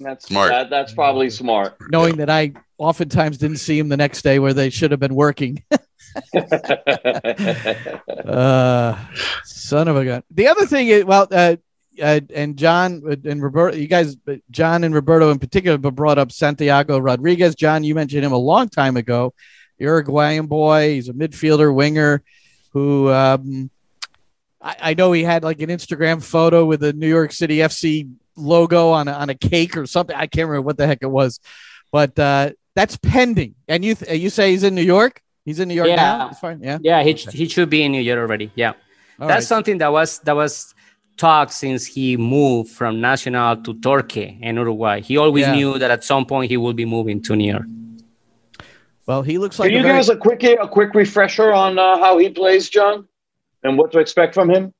that's Smart. That, that's probably smart. knowing that I oftentimes didn't see him the next day where they should have been working. *laughs* uh, son of a gun. The other thing is, well, uh, uh, and John and Roberto, you guys, John and Roberto in particular, but brought up Santiago Rodriguez. John, you mentioned him a long time ago. Uruguayan boy. He's a midfielder, winger, who um, I, I know he had like an Instagram photo with the New York City FC logo on a, on a cake or something. I can't remember what the heck it was, but uh, that's pending. And you th- you say he's in New York? He's in New York Yeah. now. Fine. Yeah. Yeah, he, he should be in New York already. Yeah. All That's right. something that was that was talked since he moved from Nacional to Torque in Uruguay. He always Yeah. knew that at some point he will be moving to New York. Well, he looks like Can you a give us a quick a quick refresher on uh, how he plays, John, and what to expect from him?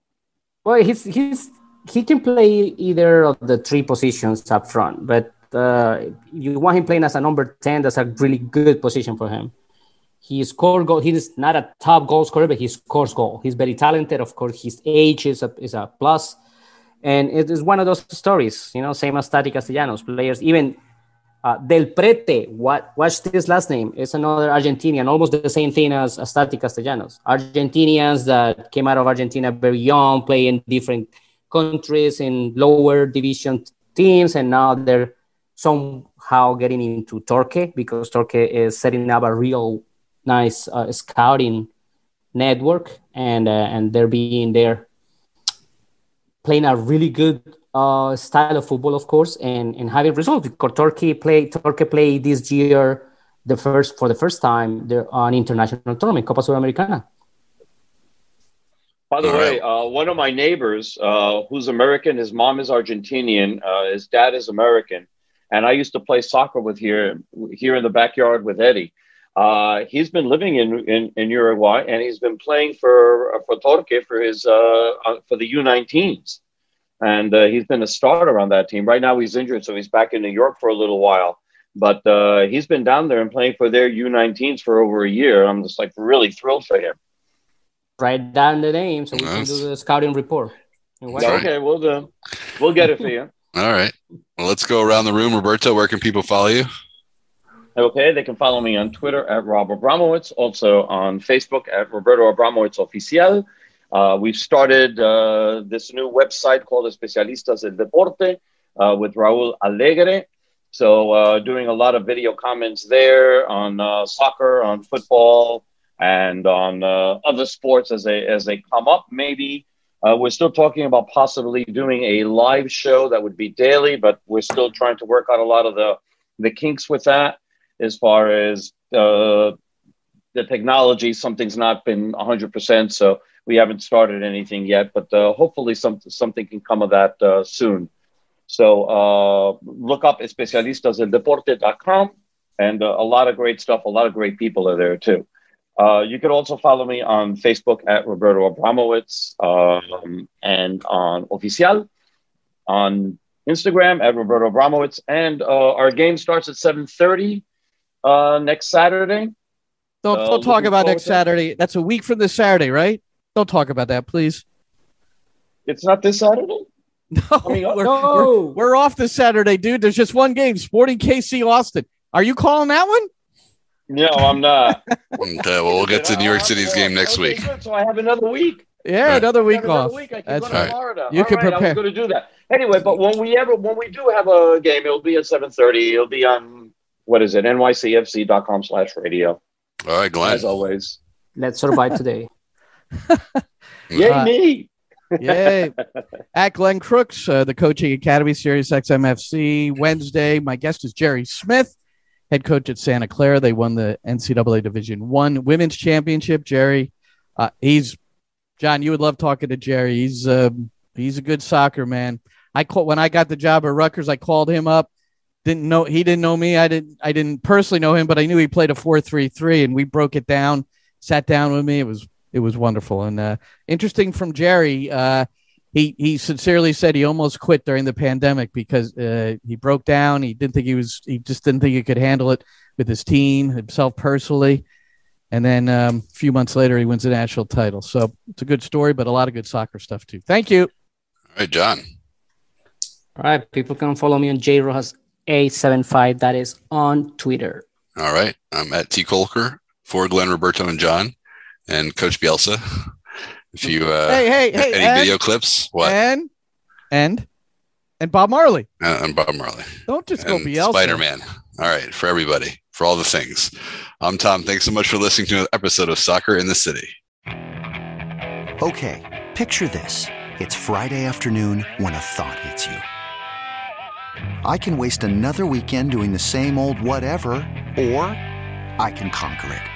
Well, he's he's he can play either of the three positions up front, but uh, you want him playing as a number ten. That's a really good position for him. He score goal. He's not a top goal scorer, but he scores goal. He's very talented. Of course, his age is a is a plus, and it is one of those stories. You know, same as Tati Castellanos players. Even uh, Del Prete, what watch this last name? It's another Argentinian, almost the same thing as, as Tati Castellanos. Argentinians that came out of Argentina very young, playing different countries in lower division teams, and now they're somehow getting into Turkey because Turkey is setting up a real nice uh, scouting network, and uh, and they're being there playing a really good uh, style of football, of course, and, and having results. Because Turkey play Turkey play this year the first for the first time they're on international tournament, Copa Sudamericana. By the All way, uh, one of my neighbors, uh, who's American, his mom is Argentinian, uh, his dad is American, and I used to play soccer with here here in the backyard with Eddie. Uh, he's been living in, in, in Uruguay, and he's been playing for for Torque for his uh, uh, for the U19s, and uh, he's been a starter on that team. Right now, he's injured, so he's back in New York for a little while. But uh, he's been down there and playing for their U19s for over a year. I'm just like really thrilled for him. Write down the name so we Nice. can do the scouting report. And right. Okay, we'll do. We'll get it for you. *laughs* All right. Well, let's go around the room. Roberto, where can people follow you? Okay, they can follow me on Twitter at Rob Abramowicz, also on Facebook at Roberto Abramowicz Oficial. Uh, we've started uh, this new website called Especialistas del Deporte uh, with Raul Alegre. So, uh, doing a lot of video comments there on uh, soccer, on football, and on uh, other sports as they as they come up. Maybe uh, we're still talking about possibly doing a live show that would be daily, but we're still trying to work out a lot of the the kinks with that as far as uh, the technology. Something's not been 100%, so we haven't started anything yet, but uh, hopefully some, something can come of that uh, soon. So uh, look up especialistasdeldeporte.com and a lot of great stuff. A lot of great people are there too. Uh, you can also follow me on Facebook at Roberto Abramowicz um, and on Oficial, on Instagram at Roberto Abramowicz, and uh, our game starts at 7:30 uh, next Saturday. Don't, Uh, don't talk about next to it. Saturday. That's a week from this Saturday, right? Don't talk about that, please. It's not this Saturday. *laughs* No, I mean, we're, no. we're, we're off this Saturday, dude. There's just one game, Sporting KC Austin. Are you calling that one? No, I'm not. *laughs* Okay, well, we'll get to New York City's game next week. So I have another week. Yeah, Right. another week Another off. Week. I can That's go to right. Florida. You All can right, I prepare. was going to do that anyway. But when we ever when we do have a game, it'll be at 7:30. It'll be on what is it? nycfc.com slash radio. All right, Glenn. As always. Let's survive today. *laughs* Yay Uh, me! Yay. *laughs* At Glenn Crooks, uh, the Coaching Academy Series XMFC. Wednesday, my guest is Jerry Smith, head coach at Santa Clara. They won the NCAA Division One Women's Championship. Jerry, uh, he's John. You would love talking to Jerry. He's um, he's a good soccer man. I call, when I got the job at Rutgers, I called him up. Didn't know he didn't know me. I didn't I didn't personally know him, but I knew he played a four three three, and we broke it down. Sat down with me. It was it was wonderful and uh, interesting from Jerry. Uh, he he sincerely said he almost quit during the pandemic because uh, he broke down. He didn't think he was. He just didn't think he could handle it with his team, himself personally. And then um, a few months later, he wins the national title. So it's a good story, but a lot of good soccer stuff too. Thank you. All right, John. All right, people can follow me on J jrojas875. That is on Twitter. All right. I'm at T. Colker for Glenn, Roberto, and John, and Coach Bielsa. If you uh, hey, hey, hey, any and, video clips, what? and and and Bob Marley. Uh, and Bob Marley. Don't just go and Bielsa. Spider Man. All right, for everybody, for all the things. I'm Tom. Thanks so much for listening to an episode of Soccer in the City. Okay, picture this. It's Friday afternoon when a thought hits you. I can waste another weekend doing the same old whatever, or I can conquer it.